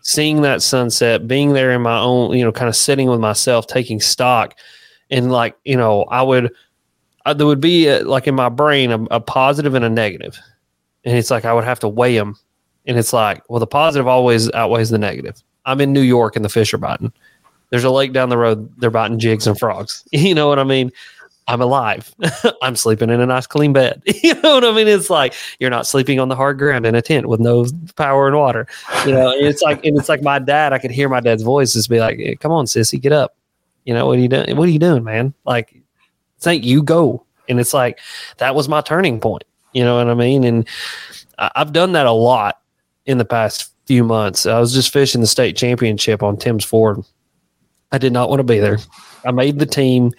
seeing that sunset, being there in my own, you know, kind of sitting with myself, taking stock, and like, you know, I would uh, there would be a, like in my brain a, a positive and a negative, and it's like I would have to weigh them, and it's like, well, the positive always outweighs the negative. I'm in New York and the fish are biting. There's a lake down the road. They're biting jigs and frogs. You know what I mean? I'm alive. I'm sleeping in a nice clean bed. you know what I mean? It's like you're not sleeping on the hard ground in a tent with no power and water. You know, and it's like and it's like my dad. I could hear my dad's voice just be like, hey, "Come on, sissy, get up." You know what are you doing? What are you doing, man? Like, thank you go. And it's like that was my turning point. You know what I mean? And I've done that a lot in the past few months. I was just fishing the state championship on Tims Ford. I did not want to be there. I made the team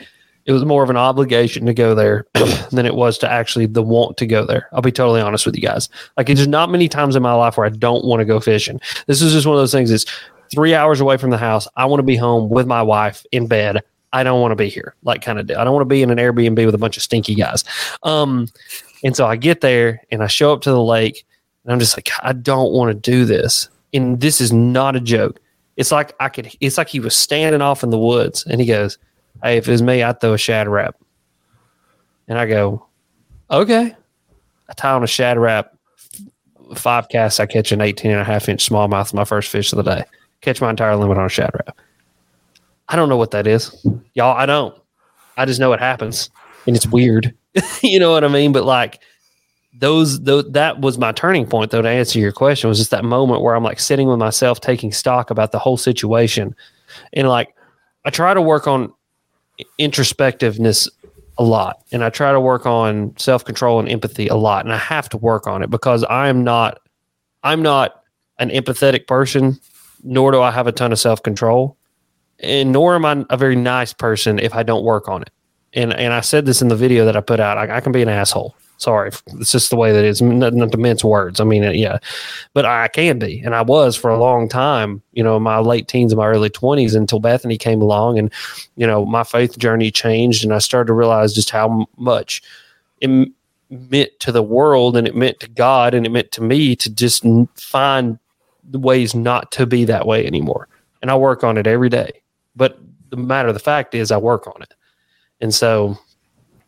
it was more of an obligation to go there than it was to actually the want to go there. I'll be totally honest with you guys. Like it's not many times in my life where I don't want to go fishing. This is just one of those things. It's three hours away from the house. I want to be home with my wife in bed. I don't want to be here. Like kind of, I don't want to be in an Airbnb with a bunch of stinky guys. Um, and so I get there and I show up to the lake and I'm just like, I don't want to do this. And this is not a joke. It's like I could. It's like he was standing off in the woods and he goes hey, if it was me, I'd throw a Shad Rap." And I go, okay. I tie on a Shad Rap. five casts, I catch an 18 and a half inch smallmouth, my first fish of the day. Catch my entire limit on a Shad Rap. I don't know what that is. Y'all, I don't. I just know it happens and it's weird. you know what I mean? But like those, those, that was my turning point though, to answer your question was just that moment where I'm like sitting with myself, taking stock about the whole situation. And like, I try to work on introspectiveness a lot and I try to work on self-control and empathy a lot and I have to work on it because I'm not I'm not an empathetic person nor do I have a ton of self-control and nor am I a very nice person if I don't work on it. And and I said this in the video that I put out. I, I can be an asshole. Sorry, it's just the way that it is. Not, not to mince words. I mean, uh, yeah, but I can be, and I was for a long time. You know, my late teens and my early twenties until Bethany came along, and you know, my faith journey changed, and I started to realize just how much it meant to the world, and it meant to God, and it meant to me to just find ways not to be that way anymore. And I work on it every day. But the matter of the fact is, I work on it, and so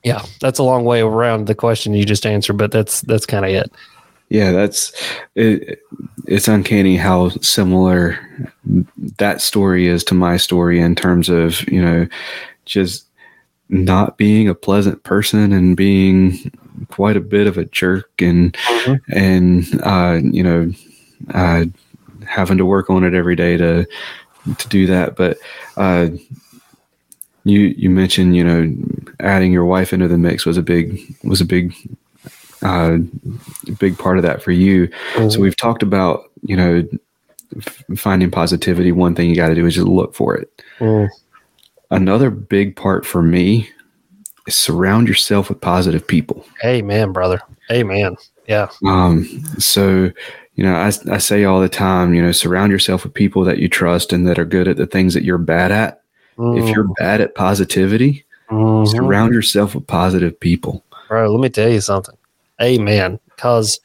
yeah, that's a long way around the question you just answered, but that's that's kind of it.
Yeah, that's it, it's uncanny how similar that story is to my story in terms of, you know, just not being a pleasant person and being quite a bit of a jerk and mm-hmm. and uh, you know uh, having to work on it every day to to do that but uh, you you mentioned you know adding your wife into the mix was a big was a big uh, big part of that for you. Mm-hmm. So we've talked about you know f- finding positivity. One thing you got to do is just look for it. Mm. Another big part for me is surround yourself with positive people.
Amen, brother. Amen. Yeah.
Um. So you know, I, I say all the time, you know, surround yourself with people that you trust and that are good at the things that you're bad at. Mm. If you're mm. bad at positivity, mm-hmm. surround yourself with positive people.
Bro, let me tell you something. Amen. Because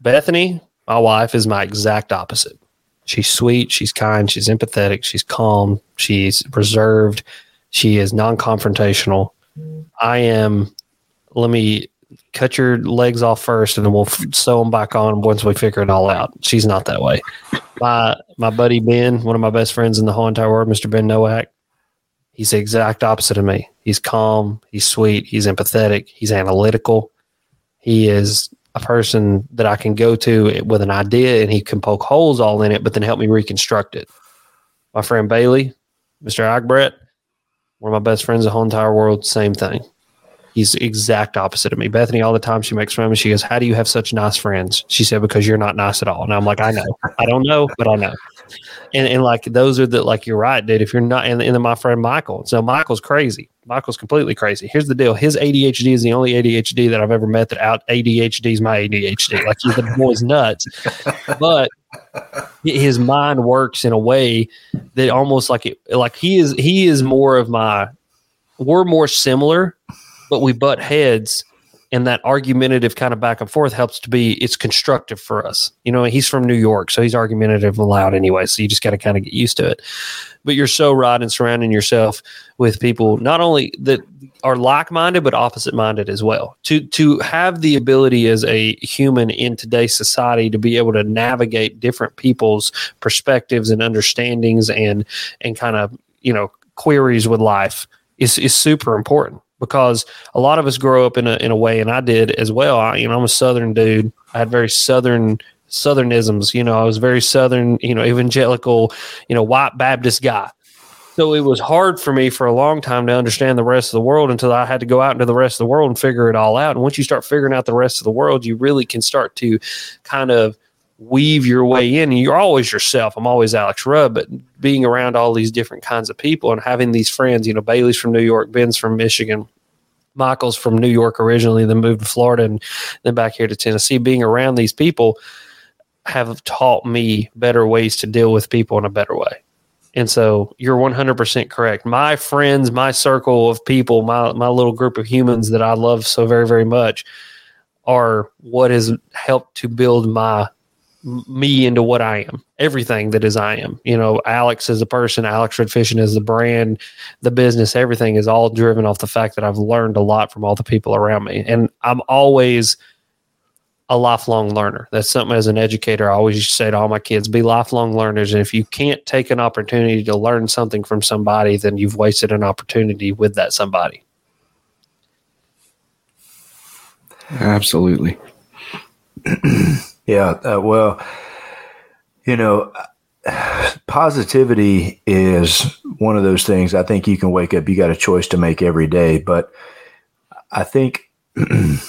Bethany, my wife, is my exact opposite. She's sweet, she's kind, she's empathetic, she's calm, she's reserved, she is non confrontational. I am, let me cut your legs off first and then we'll sew them back on once we figure it all out. She's not that way. My my buddy Ben, one of my best friends in the whole entire world, Mr. Ben Nowak, He's the exact opposite of me. He's calm, he's sweet, he's empathetic, he's analytical. He is a person that I can go to with an idea and he can poke holes all in it, but then help me reconstruct it. My friend Bailey, Mr. Agbrett, one of my best friends the whole entire world, same thing. He's the exact opposite of me. Bethany, all the time she makes fun of me, she goes, How do you have such nice friends? She said, Because you're not nice at all. And I'm like, I know. I don't know, but I know and, and like those are the like you're right, dude. If you're not, and, and then my friend Michael. So Michael's crazy. Michael's completely crazy. Here's the deal: his ADHD is the only ADHD that I've ever met that out ADHD is my ADHD. Like he's the boy's nuts, but his mind works in a way that almost like it, like he is he is more of my. We're more similar, but we butt heads and that argumentative kind of back and forth helps to be it's constructive for us. You know, he's from New York, so he's argumentative and loud anyway. So you just got to kind of get used to it. But you're so right in surrounding yourself with people not only that are like-minded but opposite-minded as well. To to have the ability as a human in today's society to be able to navigate different people's perspectives and understandings and and kind of you know queries with life is is super important because a lot of us grow up in a in a way, and I did as well. I, you know, I'm a Southern dude. I had very Southern Southernisms. You know, I was very Southern. You know, evangelical. You know, white Baptist guy. So it was hard for me for a long time to understand the rest of the world until I had to go out into the rest of the world and figure it all out. And once you start figuring out the rest of the world, you really can start to kind of weave your way in. You're always yourself. I'm always Alex Rudd, but being around all these different kinds of people and having these friends, you know, Bailey's from New York, Ben's from Michigan, Michael's from New York originally, then moved to Florida and then back here to Tennessee. Being around these people have taught me better ways to deal with people in a better way. And so you're 100% correct. My friends, my circle of people, my, my little group of humans that I love so very, very much are what has helped to build my me into what I am, everything that is I am. You know, Alex as a person, Alex Rudd Fishing as the brand, the business, everything is all driven off the fact that I've learned a lot from all the people around me. And I'm always – a lifelong learner. That's something as an educator I always say to all my kids be lifelong learners. And if you can't take an opportunity to learn something from somebody, then you've wasted an opportunity with that somebody.
Absolutely.
yeah. Uh, well, you know, positivity is one of those things I think you can wake up, you got a choice to make every day. But I think the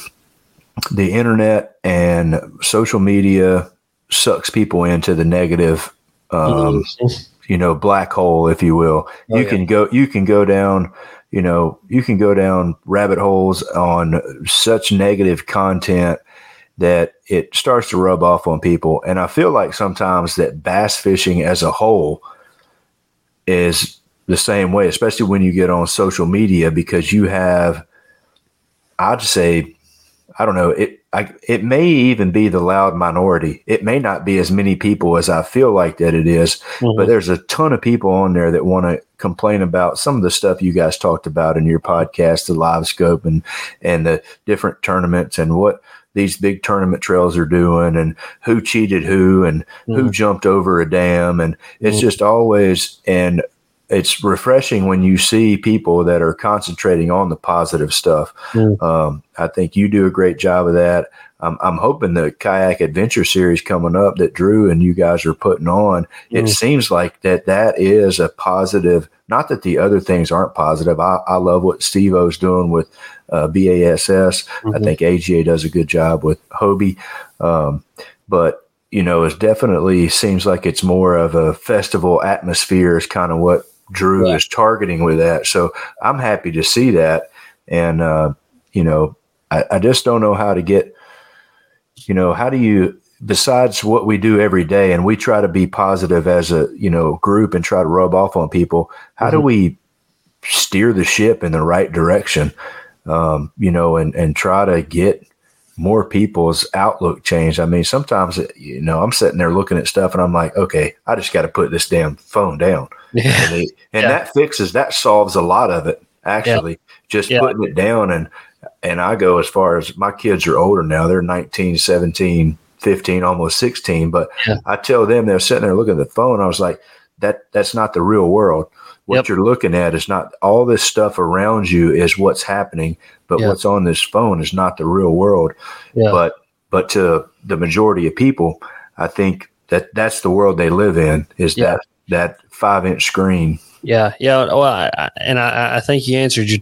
internet and social media sucks people into the negative um, you know black hole if you will oh, you yeah. can go you can go down you know you can go down rabbit holes on such negative content that it starts to rub off on people and i feel like sometimes that bass fishing as a whole is the same way especially when you get on social media because you have i'd say I don't know. It I, it may even be the loud minority. It may not be as many people as I feel like that it is, mm-hmm. but there's a ton of people on there that want to complain about some of the stuff you guys talked about in your podcast, the LiveScope and and the different tournaments and what these big tournament trails are doing and who cheated who and mm-hmm. who jumped over a dam and it's mm-hmm. just always and it's refreshing when you see people that are concentrating on the positive stuff. Mm. Um, I think you do a great job of that. I'm, I'm, hoping the kayak adventure series coming up that Drew and you guys are putting on. Mm. It seems like that that is a positive. Not that the other things aren't positive. I, I love what Steve O's doing with uh, BASS. Mm-hmm. I think AGA does a good job with Hobie. Um, but you know, it definitely seems like it's more of a festival atmosphere is kind of what Drew yeah. is targeting with that. So I'm happy to see that. And, uh, you know, I, I just don't know how to get, you know, how do you, besides what we do every day and we try to be positive as a, you know, group and try to rub off on people, how mm-hmm. do we steer the ship in the right direction? Um, you know, and, and try to get more people's outlook changed. I mean, sometimes, you know, I'm sitting there looking at stuff and I'm like, okay, I just got to put this damn phone down. Yeah. And, and yeah. that fixes, that solves a lot of it, actually, yeah. just putting it down. And, and I go as far as my kids are older now, they're 19, 17, 15, almost 16. But I tell them they're sitting there looking at the phone. I was like, that that's not the real world. What yep. you're looking at is not all this stuff around you is what's happening, but yep. what's on this phone is not the real world. Yep. But but to the majority of people, I think that that's the world they live in is that that five inch screen.
Yeah, yeah. Well, I, and I, I think you answered your,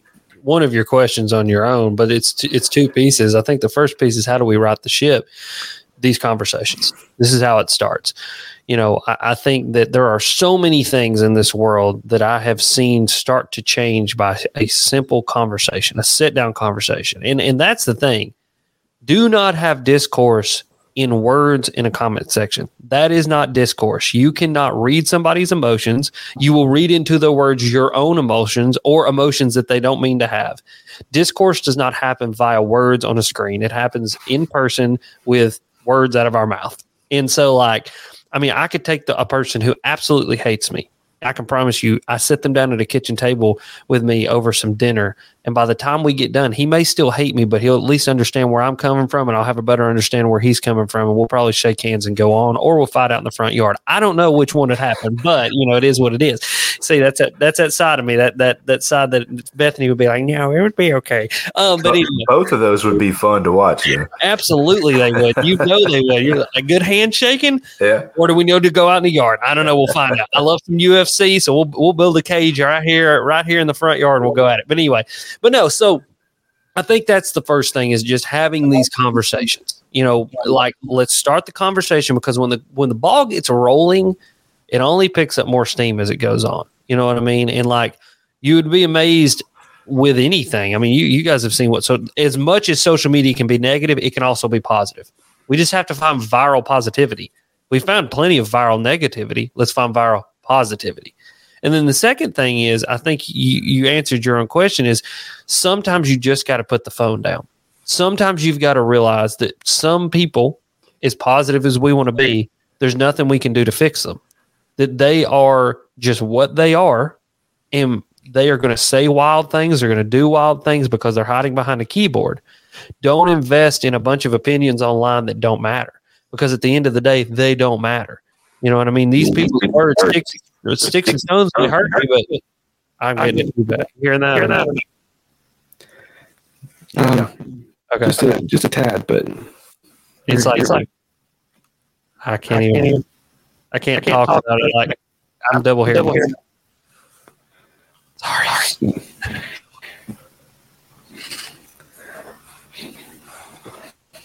one of your questions on your own, but it's t- it's two pieces. I think the first piece is how do we right the ship? These conversations. This is how it starts. You know, I, I think that there are so many things in this world that I have seen start to change by a simple conversation, a sit down conversation, and and that's the thing. Do not have discourse in words in a comment section. That is not discourse. You cannot read somebody's emotions. You will read into the words your own emotions or emotions that they don't mean to have. Discourse does not happen via words on a screen. It happens in person with words out of our mouth. And so, like, I mean, I could take the, a person who absolutely hates me I can promise you, I sit them down at a kitchen table with me over some dinner. And by the time we get done, he may still hate me, but he'll at least understand where I'm coming from and I'll have a better understanding where he's coming from. And we'll probably shake hands and go on, or we'll fight out in the front yard. I don't know which one would happen, but you know, it is what it is. See, that's that, that's that side of me, that, that, that side that Bethany would be like, no, it would be okay. Um, but anyway,
Both of those would be fun to watch. Yeah.
absolutely they would. You know, they would. You're a good handshaking
Yeah.
or do we know to go out in the yard? I don't know. We'll find out. I love some UFC, so we'll we'll build a cage right here, right here in the front yard, and we'll go at it. But anyway, but no. So I think that's the first thing is just having these conversations. You know, like let's start the conversation because when the when the ball gets rolling, it only picks up more steam as it goes on. You know what I mean? And like you would be amazed with anything. I mean, you you guys have seen what so as much as social media can be negative, it can also be positive. We just have to find viral positivity. We found plenty of viral negativity. Let's find viral positivity. And then the second thing is, I think you, you answered your own question is sometimes you just got to put the phone down. Sometimes you've got to realize that some people, as positive as we want to be, there's nothing we can do to fix them. That they are just what they are, and they are going to say wild things. They're going to do wild things because they're hiding behind a keyboard. Don't invest in a bunch of opinions online that don't matter because at the end of the day, they don't matter. You know what I mean? These people's words, sticks, sticks and stones may hurt you, but I'm getting it too bad. Hearing that? Hearing that?
Um,
Okay.
Just a just a tad, but
It's like, it's like I can't even. I can't talk about it. Like I'm double here. Sorry.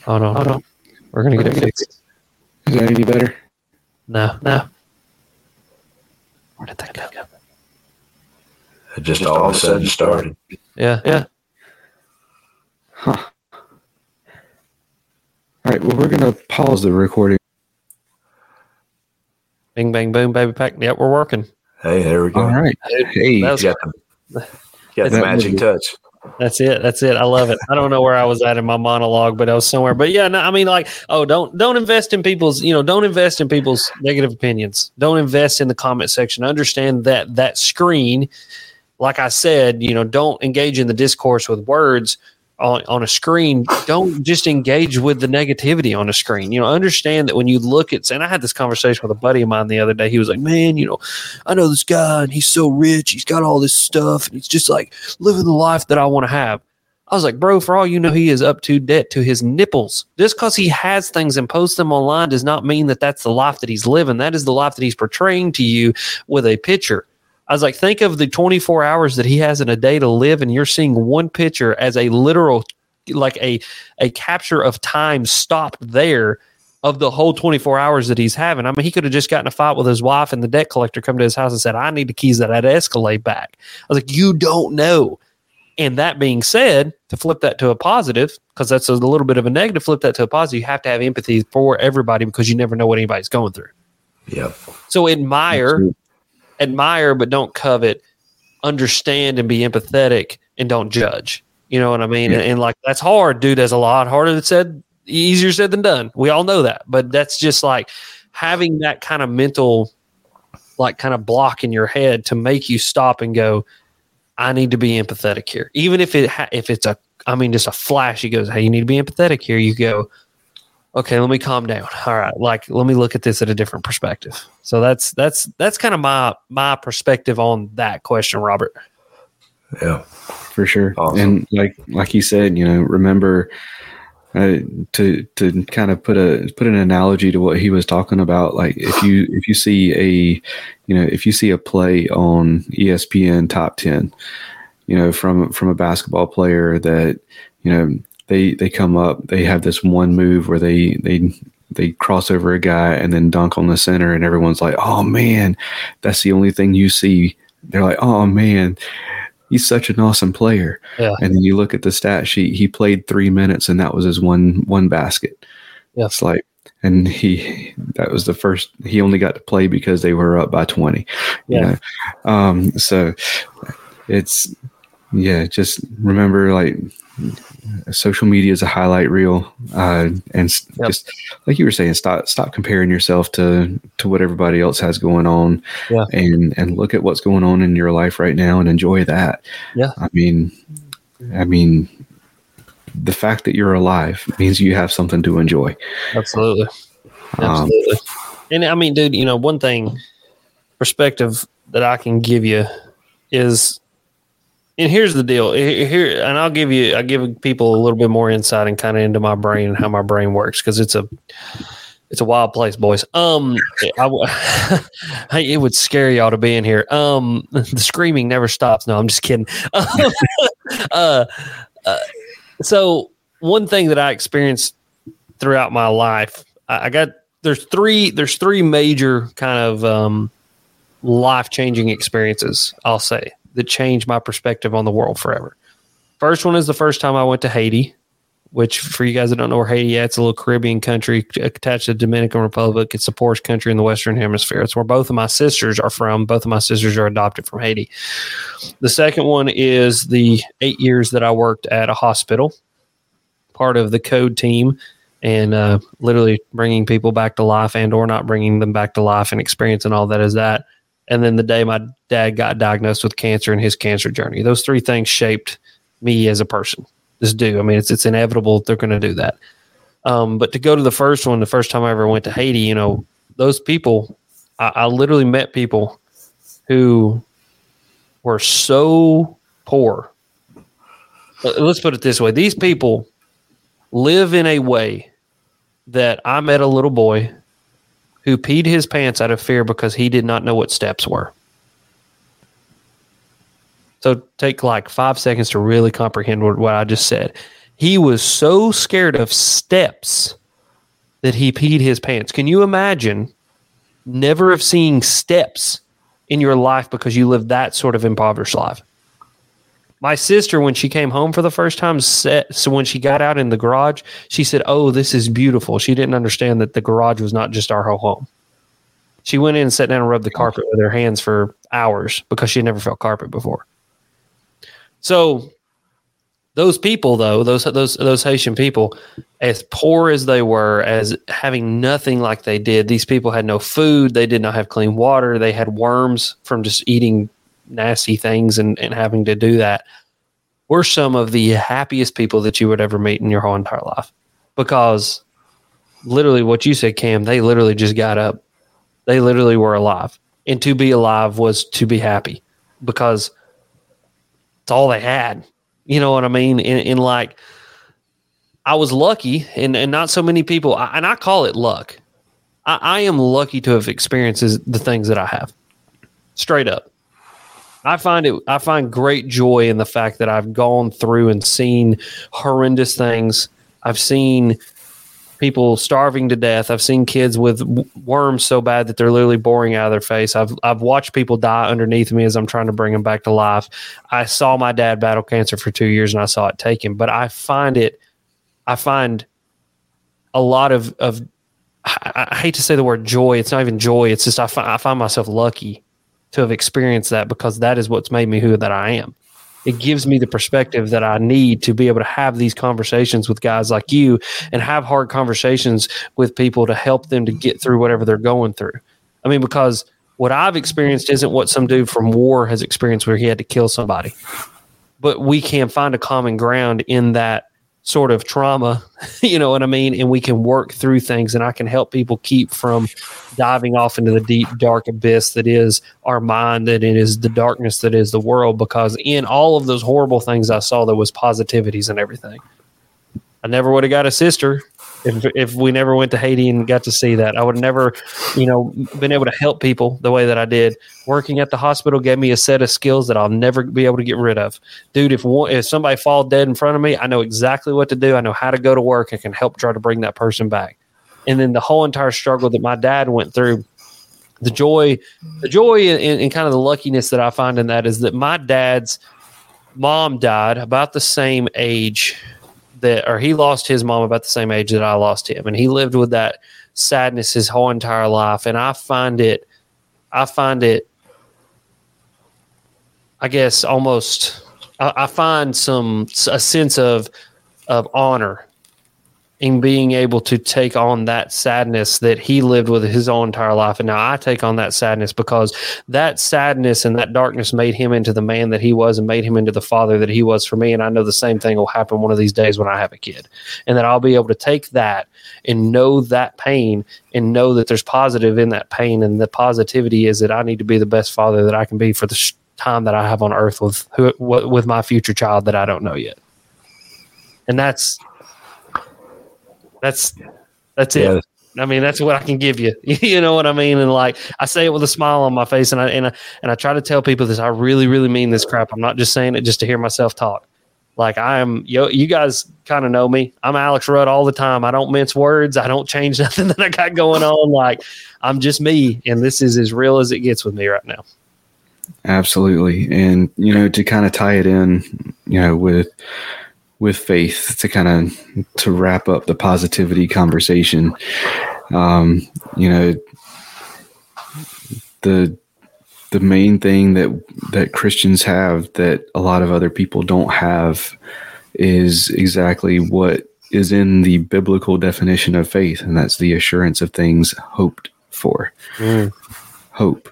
Oh no, oh, no. We're gonna get it fixed.
is that any better?
No, no. Where did that go?
It just all of a sudden started.
Yeah, yeah.
Huh. All right. Well, we're gonna pause the recording.
Bing, bang, boom, baby pack. Yep, we're working.
Hey, there we go.
All right. Hey,
That
You
was-
got the, you got the magic touch.
That's it. That's it. I love it. I don't know where I was at in my monologue, but I was somewhere. But yeah, no, I mean, like, oh, don't don't invest in people's, you know, don't invest in people's negative opinions. Don't invest in the comment section. Understand that that screen, like I said, you know, don't engage in the discourse with words on, on a screen. Don't just engage with the negativity on a screen. You know, understand that when you look at, and I had this conversation with a buddy of mine the other day. He was like, man, you know, I know this guy and he's so rich. He's got all this stuff and he's just like living the life that I want to have. I was like, bro, for all you know, he is up to debt to his nipples. Just because he has things and posts them online does not mean that that's the life that he's living. That is the life that he's portraying to you with a picture. I was like, think of the 24 hours that he has in a day to live, and you're seeing one picture as a literal, like a a capture of time stopped there of the whole 24 hours that he's having. I mean, he could have just gotten a fight with his wife and the debt collector come to his house and said, I need the keys that that Escalade back. I was like, you don't know. And that being said, to flip that to a positive, because that's a little bit of a negative, flip that to a positive, you have to have empathy for everybody because you never know what anybody's going through.
Yep.
So admire, admire, but don't covet. Understand and be empathetic, and don't judge. You know what I mean?
Yeah.
And, and like that's hard, dude. That's a lot harder than said, easier said than done. We all know that, but that's just like having that kind of mental, like kind of block in your head to make you stop and go. I need to be empathetic here, even if it ha- if it's a, I mean, just a flash. He goes, "Hey, you need to be empathetic here." You go, okay let me calm down all right like let me look at this at a different perspective so that's that's that's kind of my my perspective on that question robert
Yeah.
for sure.
Awesome.
And like like you said, you know, remember uh, to to kind of put a put an analogy to what he was talking about. Like if you if you see a you know if you see a play on ESPN Top Ten, you know from from a basketball player that you know they they come up they have this one move where they they they cross over a guy and then dunk on the center and everyone's like oh man that's the only thing you see they're like oh man he's such an awesome player
Yeah.
and then you look at the stat sheet he played three minutes and that was his one one basket
Yeah.
it's like and he that was the first he only got to play because they were up by 20
Yeah.
you know um so it's yeah, just remember like social media is a highlight reel, uh, and
Yep.
just like you were saying, stop stop comparing yourself to to what everybody else has going on,
Yeah.
and and look at what's going on in your life right now and enjoy that.
Yeah.
I mean, I mean, the fact that you're alive means you have something to enjoy.
Absolutely.
Um,
Absolutely. and I mean, dude, you know, one thing perspective that I can give you is and here's the deal Here- and I'll give you I give people a little bit more insight and kind of into my brain and how my brain works because it's a it's a wild place, boys. Um, I, hey, it would scare y'all to be in here. Um, the screaming never stops. No, I'm just kidding. uh, uh, so one thing that I experienced throughout my life, I, I got there's three there's three major kind of um, life changing experiences. I'll say that changed my perspective on the world forever. First one is the first time I went to Haiti, which for you guys that don't know where Haiti is, it's a little Caribbean country attached to the Dominican Republic. It's the poorest country in the Western Hemisphere. It's where both of my sisters are from. Both of my sisters are adopted from Haiti. The second one is the eight years that I worked at a hospital, part of the code team, and uh, literally bringing people back to life and or not bringing them back to life and experiencing all that is that. And then the day my dad got diagnosed with cancer and his cancer journey. Those three things shaped me as a person. Just do. I mean, it's it's inevitable they're going to do that. Um, but to go to the first one, the first time I ever went to Haiti, you know, those people, I, I literally met people who were so poor. Let's put it this way: these people live in a way that I met a little boy who peed his pants out of fear because he did not know what steps were. So take like five seconds to really comprehend what, what I just said. He was so scared of steps that he peed his pants. Can you imagine never have seen steps in your life because you lived that sort of impoverished life? My sister, when she came home for the first time, said so when she got out in the garage, she said, "Oh, this is beautiful." She didn't understand that the garage was not just our whole home. She went in and sat down and rubbed the carpet with her hands for hours because she had never felt carpet before. So those people though, those those those Haitian people, as poor as they were, as having nothing like they did, these people had no food, they did not have clean water, they had worms from just eating nasty things and, and having to do that. We're some of the happiest people that you would ever meet in your whole entire life. Because literally what you said, Cam, they literally just got up. They literally were alive. And to be alive was to be happy because it's all they had. You know what I mean? In, in like, I was lucky, and, and not so many people, and I call it luck. I, I am lucky to have experienced the things that I have. Straight up. I find it I find great joy in the fact that I've gone through and seen horrendous things. I've seen people starving to death. I've seen kids with worms so bad that they're literally boring out of their face. I've I've watched people die underneath me as I'm trying to bring them back to life. I saw my dad battle cancer for 2 years and I saw it take him, but I find it I find a lot of of I, I hate to say the word joy. It's not even joy. It's just I find, I find myself lucky to have experienced that because that is what's made me who that I am. It gives me the perspective that I need to be able to have these conversations with guys like you and have hard conversations with people to help them to get through whatever they're going through. I mean, because what I've experienced isn't what some dude from war has experienced where he had to kill somebody. But we can find a common ground in that sort of trauma, you know what I mean? And we can work through things and I can help people keep from diving off into the deep, dark abyss that is our mind and it is the darkness that is the world. Because in all of those horrible things I saw, there was positivities and everything. I never would have got a sister if if we never went to Haiti and got to see that. I would never, you know, been able to help people the way that I did. Working at the hospital gave me a set of skills that I'll never be able to get rid of. Dude, if one, if somebody fall dead in front of me, I know exactly what to do. I know how to go to work. I can help try to bring that person back. And then the whole entire struggle that my dad went through, the joy, the joy and, and kind of the luckiness that I find in that is that my dad's mom died about the same age that or he lost his mom about the same age that I lost him. And he lived with that sadness his whole entire life. And I find it I find it I guess almost I, I find some a sense of of honor in being able to take on that sadness that he lived with his whole entire life. And now I take on that sadness because that sadness and that darkness made him into the man that he was and made him into the father that he was for me. And I know the same thing will happen one of these days when I have a kid. And that I'll be able to take that and know that pain and know that there's positive in that pain. And the positivity is that I need to be the best father that I can be for the sh- time that I have on earth with who, with my future child that I don't know yet. And that's that's that's it. I mean, that's what I can give you. you know what I mean? And like, I say it with a smile on my face, and I and I, and I try to tell people this. I really, really mean this crap. I'm not just saying it just to hear myself talk. Like I am, yo, you guys kind of know me. I'm Alex Rudd all the time. I don't mince words. I don't change nothing that I got going on. Like I'm just me, and this is as real as it gets with me right now.
Absolutely, and you know, to kind of tie it in, you know, with with faith to kind of to wrap up the positivity conversation. Um, you know, the the main thing that that Christians have that a lot of other people don't have is exactly what is in the biblical definition of faith, and that's the assurance of things hoped for. Mm. Hope.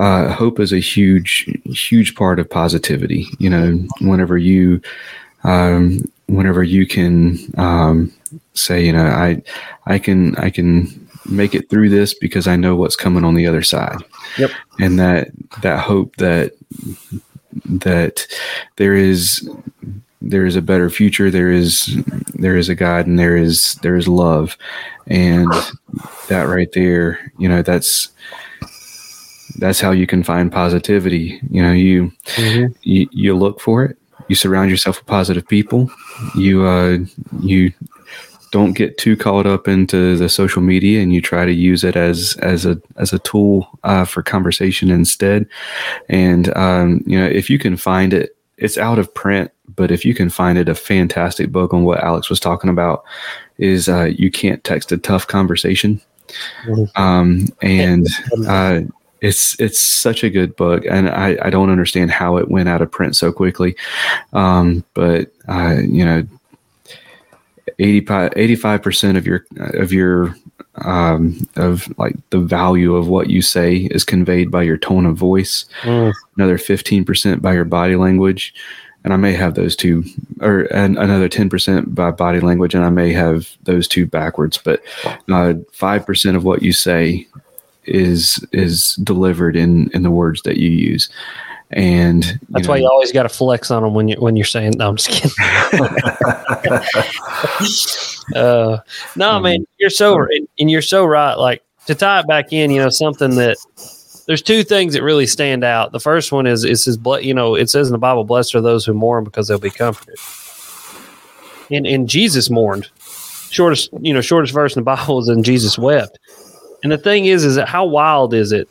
Uh, hope is a huge, huge part of positivity. You know, whenever you um, whenever you can um, say, you know, I, I can, I can make it through this because I know what's coming on the other side.
Yep.
And that, that hope that, that there is, there is a better future. There is, there is a God and there is, there is love. And that right there, you know, that's, that's how you can find positivity. You know, you, mm-hmm. you, you look for it you surround yourself with positive people. You uh, you don't get too caught up into the social media, and you try to use it as as a as a tool uh, for conversation instead. And um, you know, if you can find it, it's out of print, but if you can find it, a fantastic book on what Alex was talking about is uh, you can't text a tough conversation. Mm-hmm. Um, and uh, it's it's such a good book, and I, I don't understand how it went out of print so quickly. Um, but uh, you know, 85 percent of your of your um, of like the value of what you say is conveyed by your tone of voice. Mm. Another fifteen percent by your body language, and I may have those two, or and another ten percent by body language, and I may have those two backwards. But uh, five uh, percent of what you say is is delivered in in the words that you use. And
that's know, why you always got to flex on them when you when you're saying no i'm just kidding. Uh, no mm-hmm. man you're so and you're so right. Like to tie it back in you know something that there's two things that really stand out. The first one is it says you know it says in the bible blessed are those who mourn because they'll be comforted. And and jesus mourned. Shortest you know shortest verse in the bible is and jesus wept and the thing is, is that how wild is it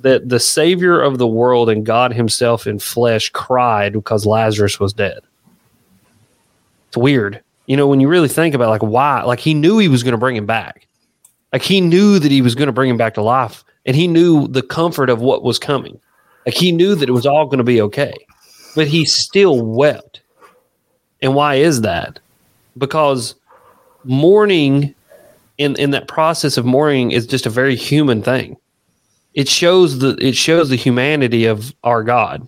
that the Savior of the world and God Himself in flesh cried because Lazarus was dead? It's weird, you know, when you really think about like why, like He knew He was going to bring him back, like He knew that He was going to bring him back to life, and He knew the comfort of what was coming, like He knew that it was all going to be okay, but He still wept. And why is that? Because mourning in in that process of mourning is just a very human thing. It shows the it shows the humanity of our God.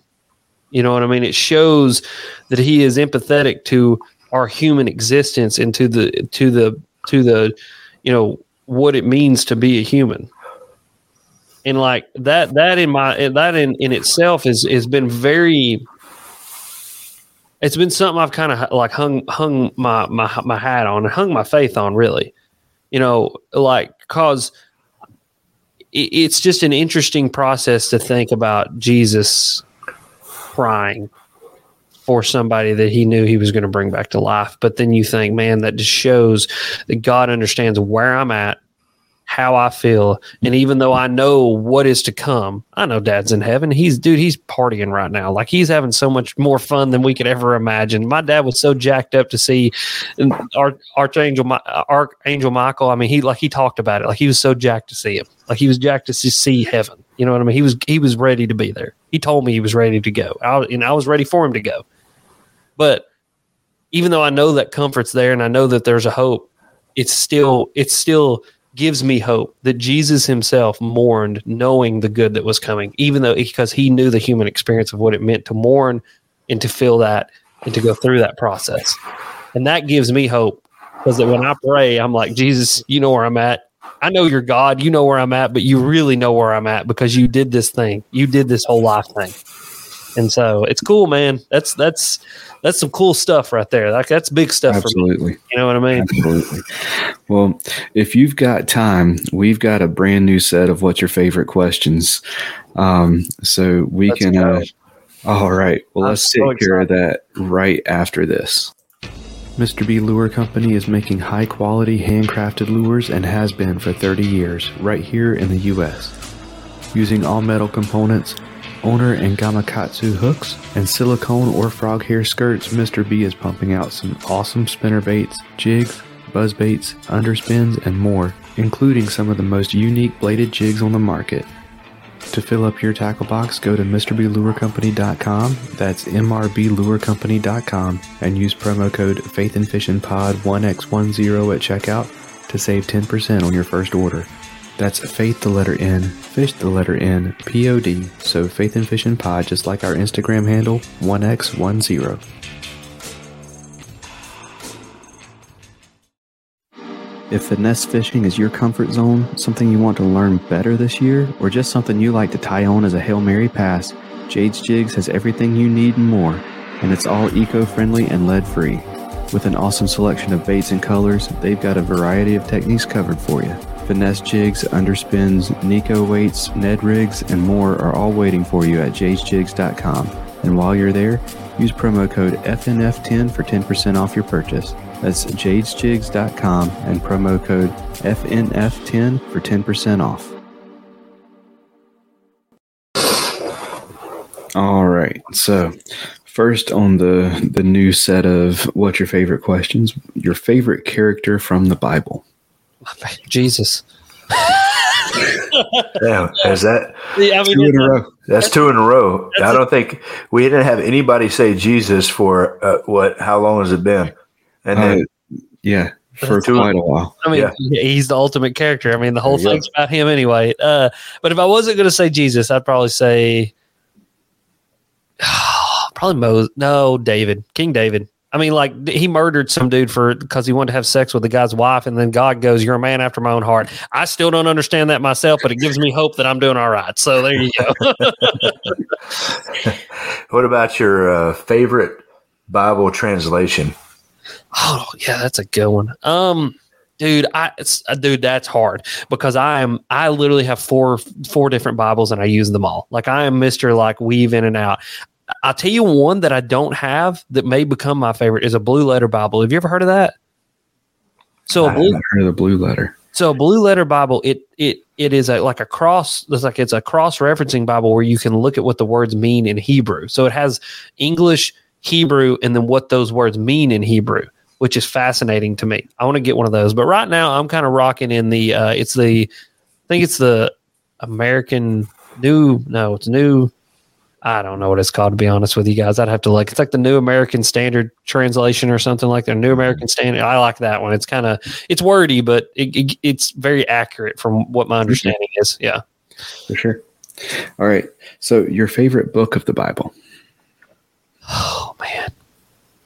You know what I mean? It shows that He is empathetic to our human existence and to the to the to the you know what it means to be a human and like that that in my that in, in itself is has been very it's been something I've kind of like hung hung my my my hat on and hung my faith on really you know, like cause it's just an interesting process to think about Jesus crying for somebody that he knew he was going to bring back to life. But then you think, man, that just shows that God understands where I'm at how I feel. And even though I know what is to come, I know dad's in heaven. He's, dude, he's partying right now. Like he's having so much more fun than we could ever imagine. My dad was so jacked up to see Arch, Archangel, uh, Archangel Michael. I mean, he, like he talked about it. Like he was so jacked to see him. Like he was jacked to see heaven. You know what I mean? He was, he was ready to be there. He told me he was ready to go. I, and I was ready for him to go. But even though I know that comfort's there and I know that there's a hope, it's still it's still gives me hope that Jesus himself mourned knowing the good that was coming, even though because he knew the human experience of what it meant to mourn and to feel that and to go through that process. And that gives me hope because when I pray, I'm like, Jesus, you know where I'm at. I know you're God, you know where I'm at, but you really know where I'm at because you did this thing. You did this whole life thing. And so it's cool, man. That's that's that's some cool stuff right there. Like that's big stuff
Absolutely.
You know what I mean?
Absolutely. Well, if you've got time, we've got a brand new set of what's your favorite questions. Um, so we
Let's
can uh, all right. Well,
I'm
let's
so
take care of that right after this. Mr. B Lure Company is making high quality handcrafted lures and has been for 30 years right here in the US. Using all metal components, owner and gamakatsu hooks, and silicone or frog hair skirts, Mr. B is pumping out some awesome spinner baits, jigs, buzz baits, underspins, and more, including some of the most unique bladed jigs on the market. To fill up your tackle box, go to MrBLureCompany.com. That's MRBLureCompany.com and use promo code FaithandFishingPod1x10 at checkout to save 10% on your first order. That's Faith the letter N, Fish the letter N, P O D. So Faith and Fishing Pod, just like our Instagram handle, 1x10. If finesse fishing is your comfort zone, something you want to learn better this year, or just something you like to tie on as a Hail Mary pass, Jade's Jigs has everything you need and more, and it's all eco friendly and lead free. With an awesome selection of baits and colors, they've got a variety of techniques covered for you. Finesse jigs, underspins, Neko weights, Ned rigs, and more are all waiting for you at jadesjigs.com. And while you're there, use promo code FNF10 for 10% off your purchase. That's jadesjigs.com and promo code FNF10 for 10% off. All right. So, first on the the new set of what's your favorite questions? Your favorite character from the Bible.
Jesus.
Damn, is that
Yeah, I mean,
Two in a row.
that's two in a row? I don't think we didn't have anybody say Jesus for uh, what? How long has it been? And then
Uh, yeah, for
Two-
quite a while.
I mean,
Yeah.
he's the ultimate character. I mean, the whole
There you
thing's about him anyway. Uh, but if I wasn't going to say Jesus, I'd probably say probably Moses. No, David, King David. I mean, like he murdered some dude for because he wanted to have sex with the guy's wife, and then God goes, "You're a man after my own heart." I still don't understand that myself, but it gives me hope that I'm doing all right. So there you go.
what about your uh, favorite Bible translation?
Oh yeah, that's a good one. Um, dude, I it's, uh, dude, that's hard because I am I literally have four four different Bibles and I use them all. Like I am Mister like weave in and out. I'll tell you one that I don't have that may become my favorite is a Blue Letter Bible. Have you ever heard of that? So a
I
blue
heard of the blue letter.
so a blue letter Bible, it it it is a like a cross. It's like it's a cross referencing Bible where you can look at what the words mean in Hebrew. So it has English, Hebrew, and then what those words mean in Hebrew, which is fascinating to me. I want to get one of those, but right now I'm kind of rocking in the. Uh, it's the, I think it's the American New. No, it's New. I don't know what it's called to be honest with you guys. I'd have to look. It's like the New American Standard Translation or something like that. New mm-hmm. American Standard. I like that one. It's kind of it's wordy, but it, it, it's very accurate from what my understanding is. Yeah.
For sure. All right. So, your favorite book of the Bible?
Oh man,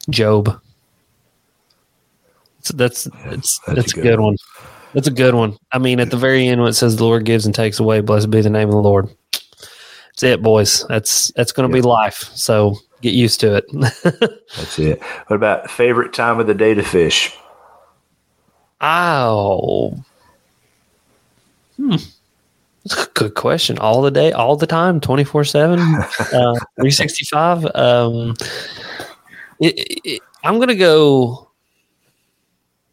Job. So that's that's
That's
that's,
a good
good one. That's a good one. I mean, at the very end when it says the Lord gives and takes away, blessed be the name of the Lord. That's it, boys. That's that's going to be life. So get used to it.
That's it. What about favorite time of the day to fish?
Oh, hmm. That's a good question. All the day, all the time, twenty four seven, uh, three sixty five. Um, it, it, I'm gonna go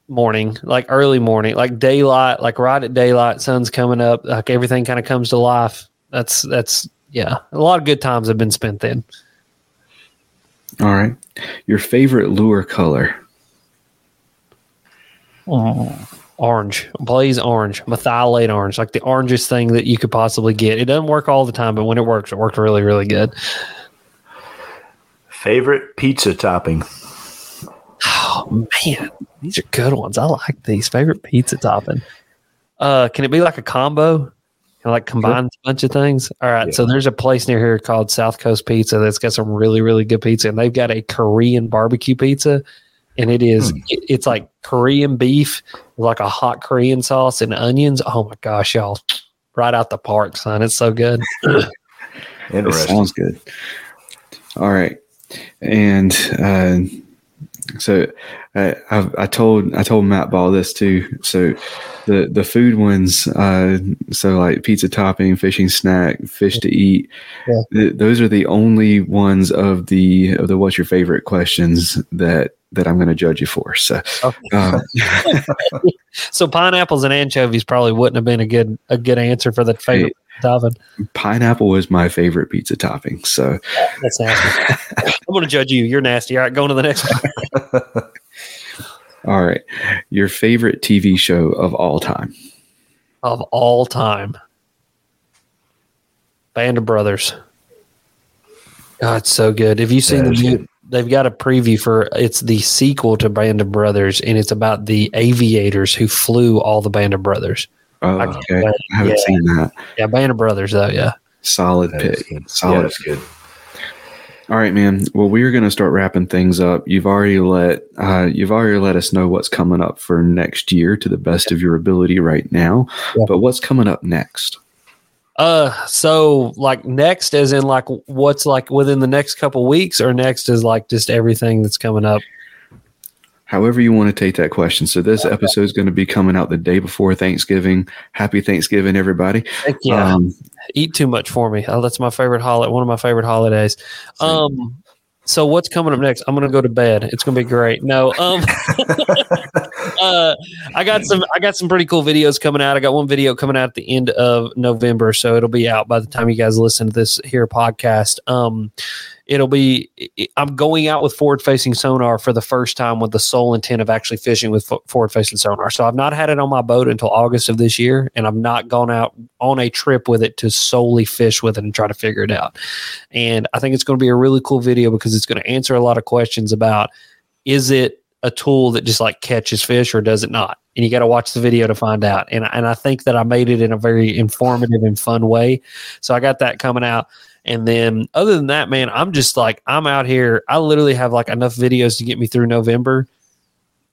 morning, like early morning, like daylight, like right at daylight, sun's coming up, like everything kind of comes to life. That's that's yeah. A lot of good times have been spent then.
All right. Your favorite lure color?
Orange, blaze orange, methylate orange, like the orangest thing that you could possibly get. It doesn't work all the time, but when it works, it worked really, really good.
Favorite pizza topping?
Oh man, these are good ones. I like these. Favorite pizza topping. Uh, can it be like a combo? Can I like combine a bunch of things? All right.
Yeah.
So there's a place near here called South Coast Pizza that's got some really, really good pizza, and they've got a Korean barbecue pizza, and it is
Hmm.
it- it's like Korean beef, with like a hot Korean sauce and onions. Oh my gosh, y'all! Right out the park, son. It's so good.
It
Interesting.
sounds good. All right, and uh, so I, I, I told I told Matt Ball this too. So the the food ones, uh, so like pizza topping, fishing snack, fish to eat.
Yeah.
th- those are the only ones of the of the what's your favorite questions that that I'm going to judge you for. So um,
So pineapples and anchovies probably wouldn't have been a good a good answer for the favorite topping.
pineapple is my favorite pizza topping. So
That's nasty. I'm going to judge you. You're nasty. All right, going to the next one.
all right, your favorite TV show of all time.
of all time. Band of Brothers. God, it's so good. Have you seen
That
the new? They've got a preview for it's the sequel to Band of Brothers, and it's about the aviators who flew all the Band of Brothers.
Oh,
I
okay. I haven't
Yeah.
seen that.
Yeah, Band of Brothers, though. Yeah.
Solid
That is
pick. Solid.
Yeah, that's good.
All right, man. Well, we're going to start wrapping things up. You've already let uh, you've already let us know what's coming up for next year to the best of your ability right now.
Yeah.
But what's coming up next?
Uh, so like next, as in like what's like within the next couple weeks, or next is like just everything that's coming up.
However you want to take that question. So this episode is going to be coming out the day before Thanksgiving. Happy Thanksgiving, everybody.
Heck yeah.
Um,
eat too much for me. Oh, that's my favorite holiday. One of my favorite holidays. Um, so what's coming up next? I'm gonna go to bed. It's gonna be great. No, um, uh, I got some. I got some pretty cool videos coming out. I got one video coming out at the end of November, so it'll be out by the time you guys listen to this here podcast. Um, it'll be. I'm going out with forward facing sonar for the first time with the sole intent of actually fishing with forward facing sonar. So I've not had it on my boat until August of this year, and I've not gone out on a trip with it to solely fish with it and try to figure it out. And I think it's going to be a really cool video because it's going to answer a lot of questions about is it a tool that just like catches fish or does it not? And you got to watch the video to find out. And and I think that I made it in a very informative and fun way. So I got that coming out. And then other than that, man, I'm just like I'm out here. I literally have like enough videos to get me through November.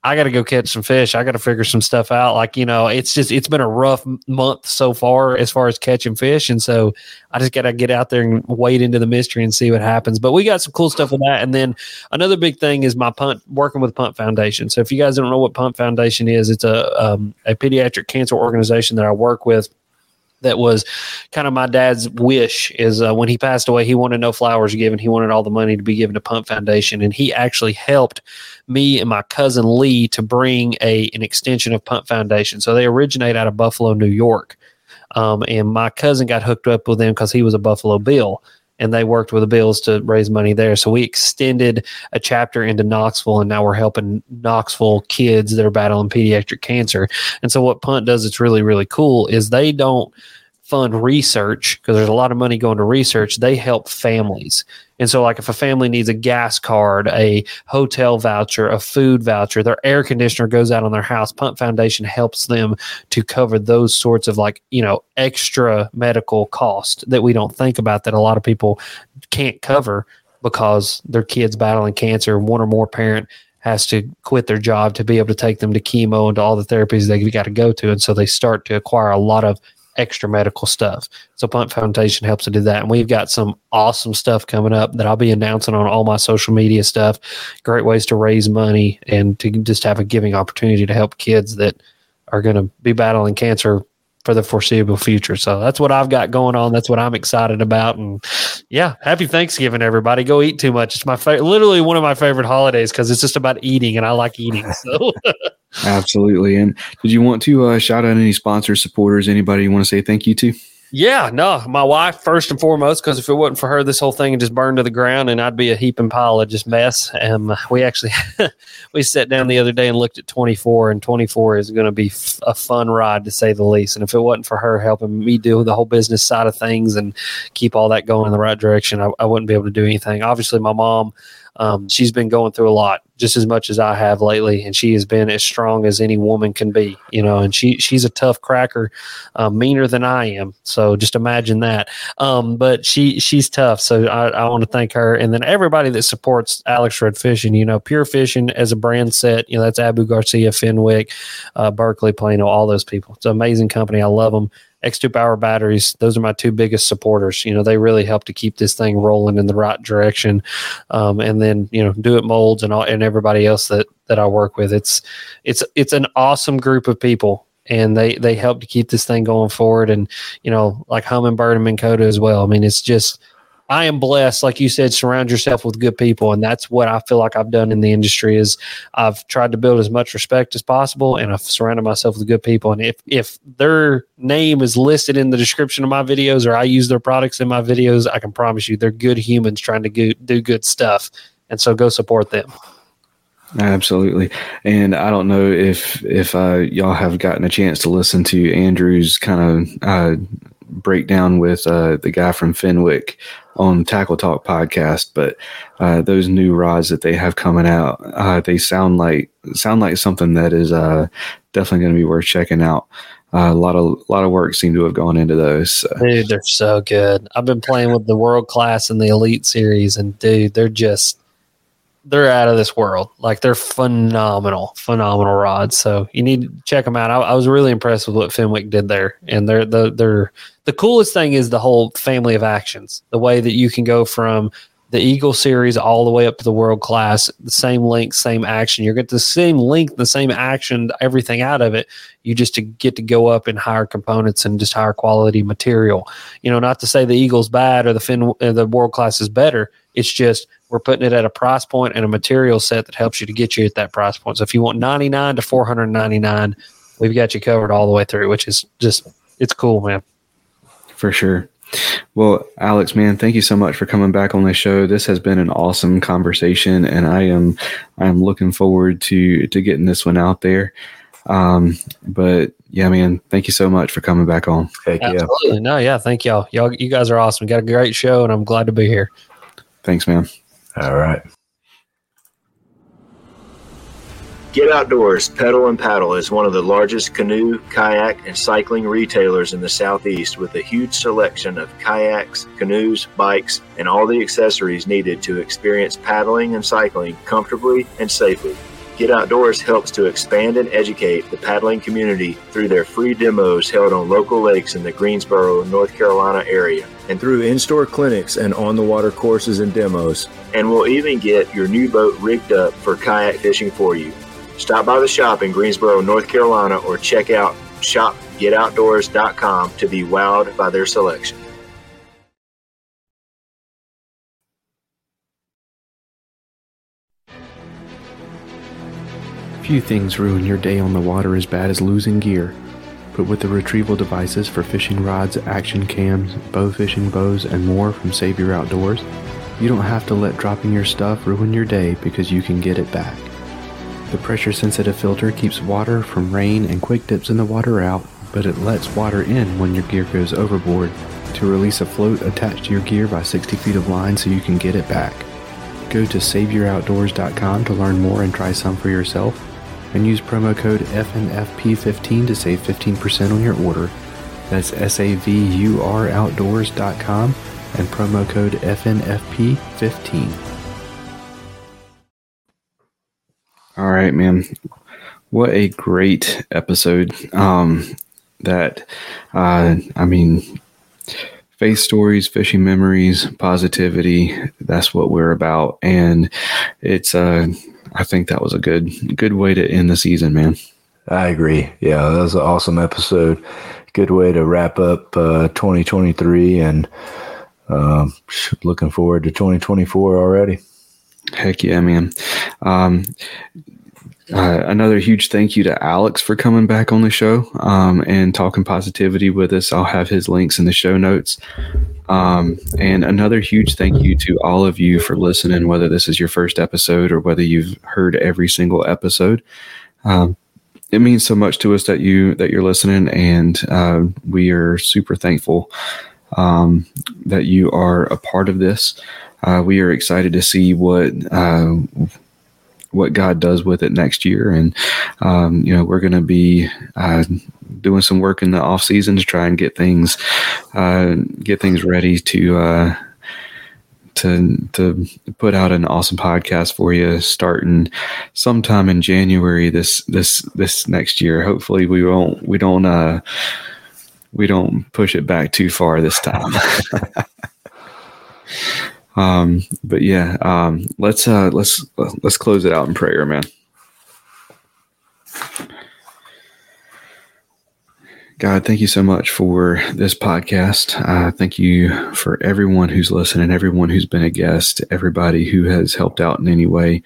I got to go catch some fish. I got to figure some stuff out. Like, you know, it's just, it's been a rough month so far as far as catching fish. And so I just got to get out there and wade into the mystery and see what happens. But we got some cool stuff with that. And then another big thing is my punt, working with Punt Foundation. So if you guys don't know what Punt Foundation is, it's a, um, a pediatric cancer organization that I work with that was kind of my dad's wish is uh, when he passed away he wanted no flowers given. He wanted all the money to be given to Punt Foundation. And he actually helped me and my cousin lee to bring a an extension of Punt Foundation. So they originate out of buffalo new york. Um, and my cousin got hooked up with them because he was a buffalo bill and they worked with the bills to raise money there. So we extended a chapter into knoxville and now we're helping knoxville kids that are battling pediatric cancer. And so what Punt does it's really, really cool is they don't fund research because there's a lot of money going to research. They help families. And so like if a family needs a gas card, a hotel voucher, a food voucher, their air conditioner goes out on their house, Punt Foundation helps them to cover those sorts of like, you know, extra medical cost that we don't think about that a lot of people can't cover because their kids battling cancer, one or more parent has to quit their job to be able to take them to chemo and to all the therapies they've got to go to. And so they start to acquire a lot of extra medical stuff. So Punt Foundation helps to do that. And we've got some awesome stuff coming up that I'll be announcing on all my social media stuff. Great ways to raise money and to just have a giving opportunity to help kids that are going to be battling cancer for the foreseeable future. So that's what I've got going on. That's what I'm excited about. And yeah, happy Thanksgiving, everybody. Go eat too much. It's my favorite, literally one of my favorite holidays because it's just about eating and I like eating. So
absolutely. And did you want to uh, shout out any sponsors, supporters, anybody you want to say thank you to?
Yeah, no, my wife first and foremost, because if it wasn't for her, this whole thing would just burn to the ground, and I'd be a heaping pile of just mess. And um, we actually we sat down the other day and looked at 24, and 24 is going to be f- a fun ride to say the least. And if it wasn't for her helping me do the whole business side of things and keep all that going in the right direction, I, I wouldn't be able to do anything. Obviously, my mom um, she's been going through a lot, just as much as I have lately, and she has been as strong as any woman can be, you know. And she she's a tough cracker, uh, meaner than I am. So just imagine that. Um, but she she's tough. So I, I want to thank her, and then everybody that supports Alex Rudd Fishing. You know, Pure Fishing as a brand set. You know, that's Abu Garcia, Fenwick, uh, Berkley, Plano, all those people. It's an amazing company. I love them. X2 Power batteries, those are my two biggest supporters. You know, they really help to keep this thing rolling in the right direction. Um, and then, you know, Do It Molds and all, and everybody else that, that I work with. It's, it's, it's an awesome group of people and they, they help to keep this thing going forward. And, you know, like Humminbird and Minn Kota as well. I mean, it's just, I am blessed, like you said, surround yourself with good people, and that's what I feel like I've done in the industry. Is I've tried to build as much respect as possible, and I've surrounded myself with good people. And if if their name is listed in the description of my videos, or I use their products in my videos, I can promise you they're good humans trying to go, do good stuff. And so, go support them.
Absolutely, and I don't know if if uh, y'all have gotten a chance to listen to Andrew's kind of uh, breakdown with uh, the guy from Fenwick on Tackle Talk podcast, but uh, those new rods that they have coming out, uh, they sound like sound like something that is uh, definitely going to be worth checking out. Uh, a lot of lot of work seemed to have gone into those. So.
Dude, they're so good. I've been playing with the world class and the elite series, and dude, they're just they're out of this world. Like they're phenomenal, phenomenal rods. So you need to check them out. I, I, was really impressed with what Fenwick did there, and they're the they're the coolest thing is the whole family of actions. The way that you can go from the Eagle series all the way up to the world class, the same length, same action. You're get the same length, the same action, everything out of it. You just to get to go up in higher components and just higher quality material. You know, not to say the Eagle's bad or the fin, uh, the world class is better. It's just we're putting it at a price point and a material set that helps you to get you at that price point. So if you want 99 to 499, we've got you covered all the way through, which is just it's cool, man.
For sure. Well, Alex, man, thank you so much for coming back on the show. This has been an awesome conversation, and I am I am looking forward to to getting this one out there. Um, but yeah, man, thank you so much for coming back on.
Heck
Absolutely. Yeah. No, yeah, thank y'all. Y'all, you guys are awesome. Got a great show, and I'm glad to be here.
Thanks, man.
All right.
Get Outdoors Pedal and Paddle is one of the largest canoe, kayak, and cycling retailers in the Southeast with a huge selection of kayaks, canoes, bikes, and all the accessories needed to experience paddling and cycling comfortably and safely. Get Outdoors helps to expand and educate the paddling community through their free demos held on local lakes in the Greensboro, North Carolina area, and through in store clinics and on the water courses and demos. And we'll even get your new boat rigged up for kayak fishing for you. Stop by the shop in Greensboro, North Carolina, or check out shopgetoutdoors.com to be wowed by their selection.
Few things ruin your day on the water as bad as losing gear. But with the retrieval devices for fishing rods, action cams, bow fishing bows, and more from Savur Outdoors, you don't have to let dropping your stuff ruin your day because you can get it back. The pressure sensitive filter keeps water from rain and quick dips in the water out, but it lets water in when your gear goes overboard to release a float attached to your gear by 60 feet of line so you can get it back. Go to SavurOutdoors.com to learn more and try some for yourself, and use promo code FNFP15 to save 15% on your order. That's S-A-V-U-R Outdoors.com and promo code FNFP15. All right, man. What a great episode. Um, that, uh, I mean, faith stories, fishing memories, positivity. That's what we're about. And it's, uh, I think that was a good, good way to end the season, man.
I agree. Yeah, that was an awesome episode. Good way to wrap up uh, 2023 and uh, looking forward to 2024 already.
Heck yeah, man. Um, uh, another huge thank you to Alex for coming back on the show um, and talking positivity with us. I'll have his links in the show notes. Um, and another huge thank you to all of you for listening, whether this is your first episode or whether you've heard every single episode. Um, it means so much to us that you that you're listening, and uh, we are super thankful um, that you are a part of this. Uh, we are excited to see what uh, what God does with it next year. And, um, you know, we're going to be uh, doing some work in the off season to try and get things, uh, get things ready to, uh, to, to put out an awesome podcast for you starting sometime in January this, this, this next year. Hopefully we won't, we don't, uh, we don't push it back too far this time. Um, but yeah, um, let's uh, let's let's close it out in prayer, man. God, thank you so much for this podcast. Uh, thank you for everyone who's listening, everyone who's been a guest, everybody who has helped out in any way.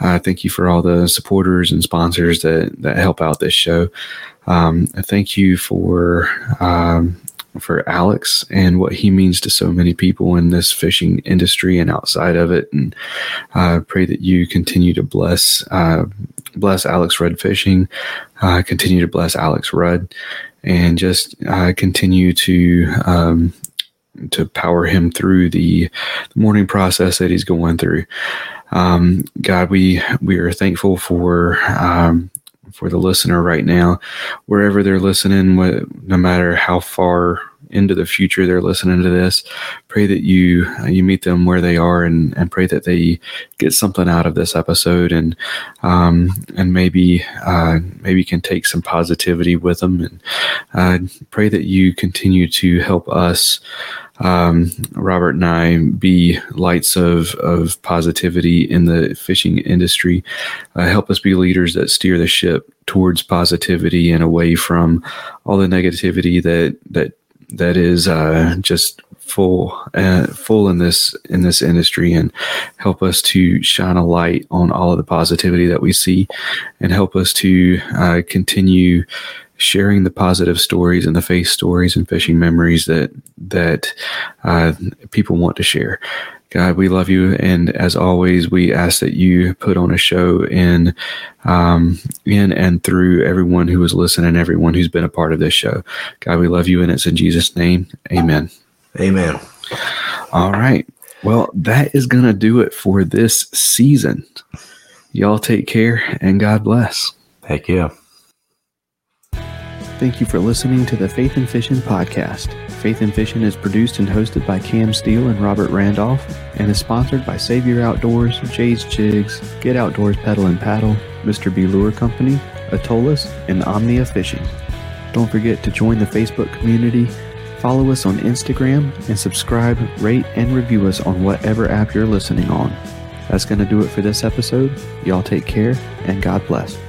Uh, thank you for all the supporters and sponsors that that help out this show. Um, thank you for um, for Alex and what he means to so many people in this fishing industry and outside of it. And I uh, pray that you continue to bless uh, bless Alex Rudd Fishing, uh, continue to bless Alex Rudd, and just uh, continue to um, to power him through the, the mourning process that he's going through. Um, God, we we are thankful for um, for the listener right now, wherever they're listening, no matter how far into the future they're listening to this. Pray that you uh, you meet them where they are, and and pray that they get something out of this episode, and um, and maybe uh, maybe can take some positivity with them, and uh, pray that you continue to help us um, Robert and I be lights of, of positivity in the fishing industry. Uh, help us be leaders that steer the ship towards positivity and away from all the negativity that that that is uh, just full uh, full in this in this industry and help us to shine a light on all of the positivity that we see and help us to uh, continue sharing the positive stories and the faith stories and fishing memories that that uh, people want to share. God, we love you, and as always, we ask that you put on a show in, um, in and through everyone who is listening, everyone who's been a part of this show. God, we love you, and it's in Jesus' name, Amen.
Amen.
All right. Well, that is going to do it for this season. Y'all take care, and God bless.
Heck yeah.
Thank you for listening to the Faith and Fishing podcast. Faith and Fishing is produced and hosted by Cam Steele and Robert Randolph and is sponsored by Savur Outdoors, Jade's Jigs, Get Outdoors Pedal and Paddle, Mr. B Lure Company, Atollas, and Omnia Fishing. Don't forget to join the Facebook community, follow us on Instagram, and subscribe, rate, and review us on whatever app you're listening on. That's going to do it for this episode. Y'all take care, and God bless.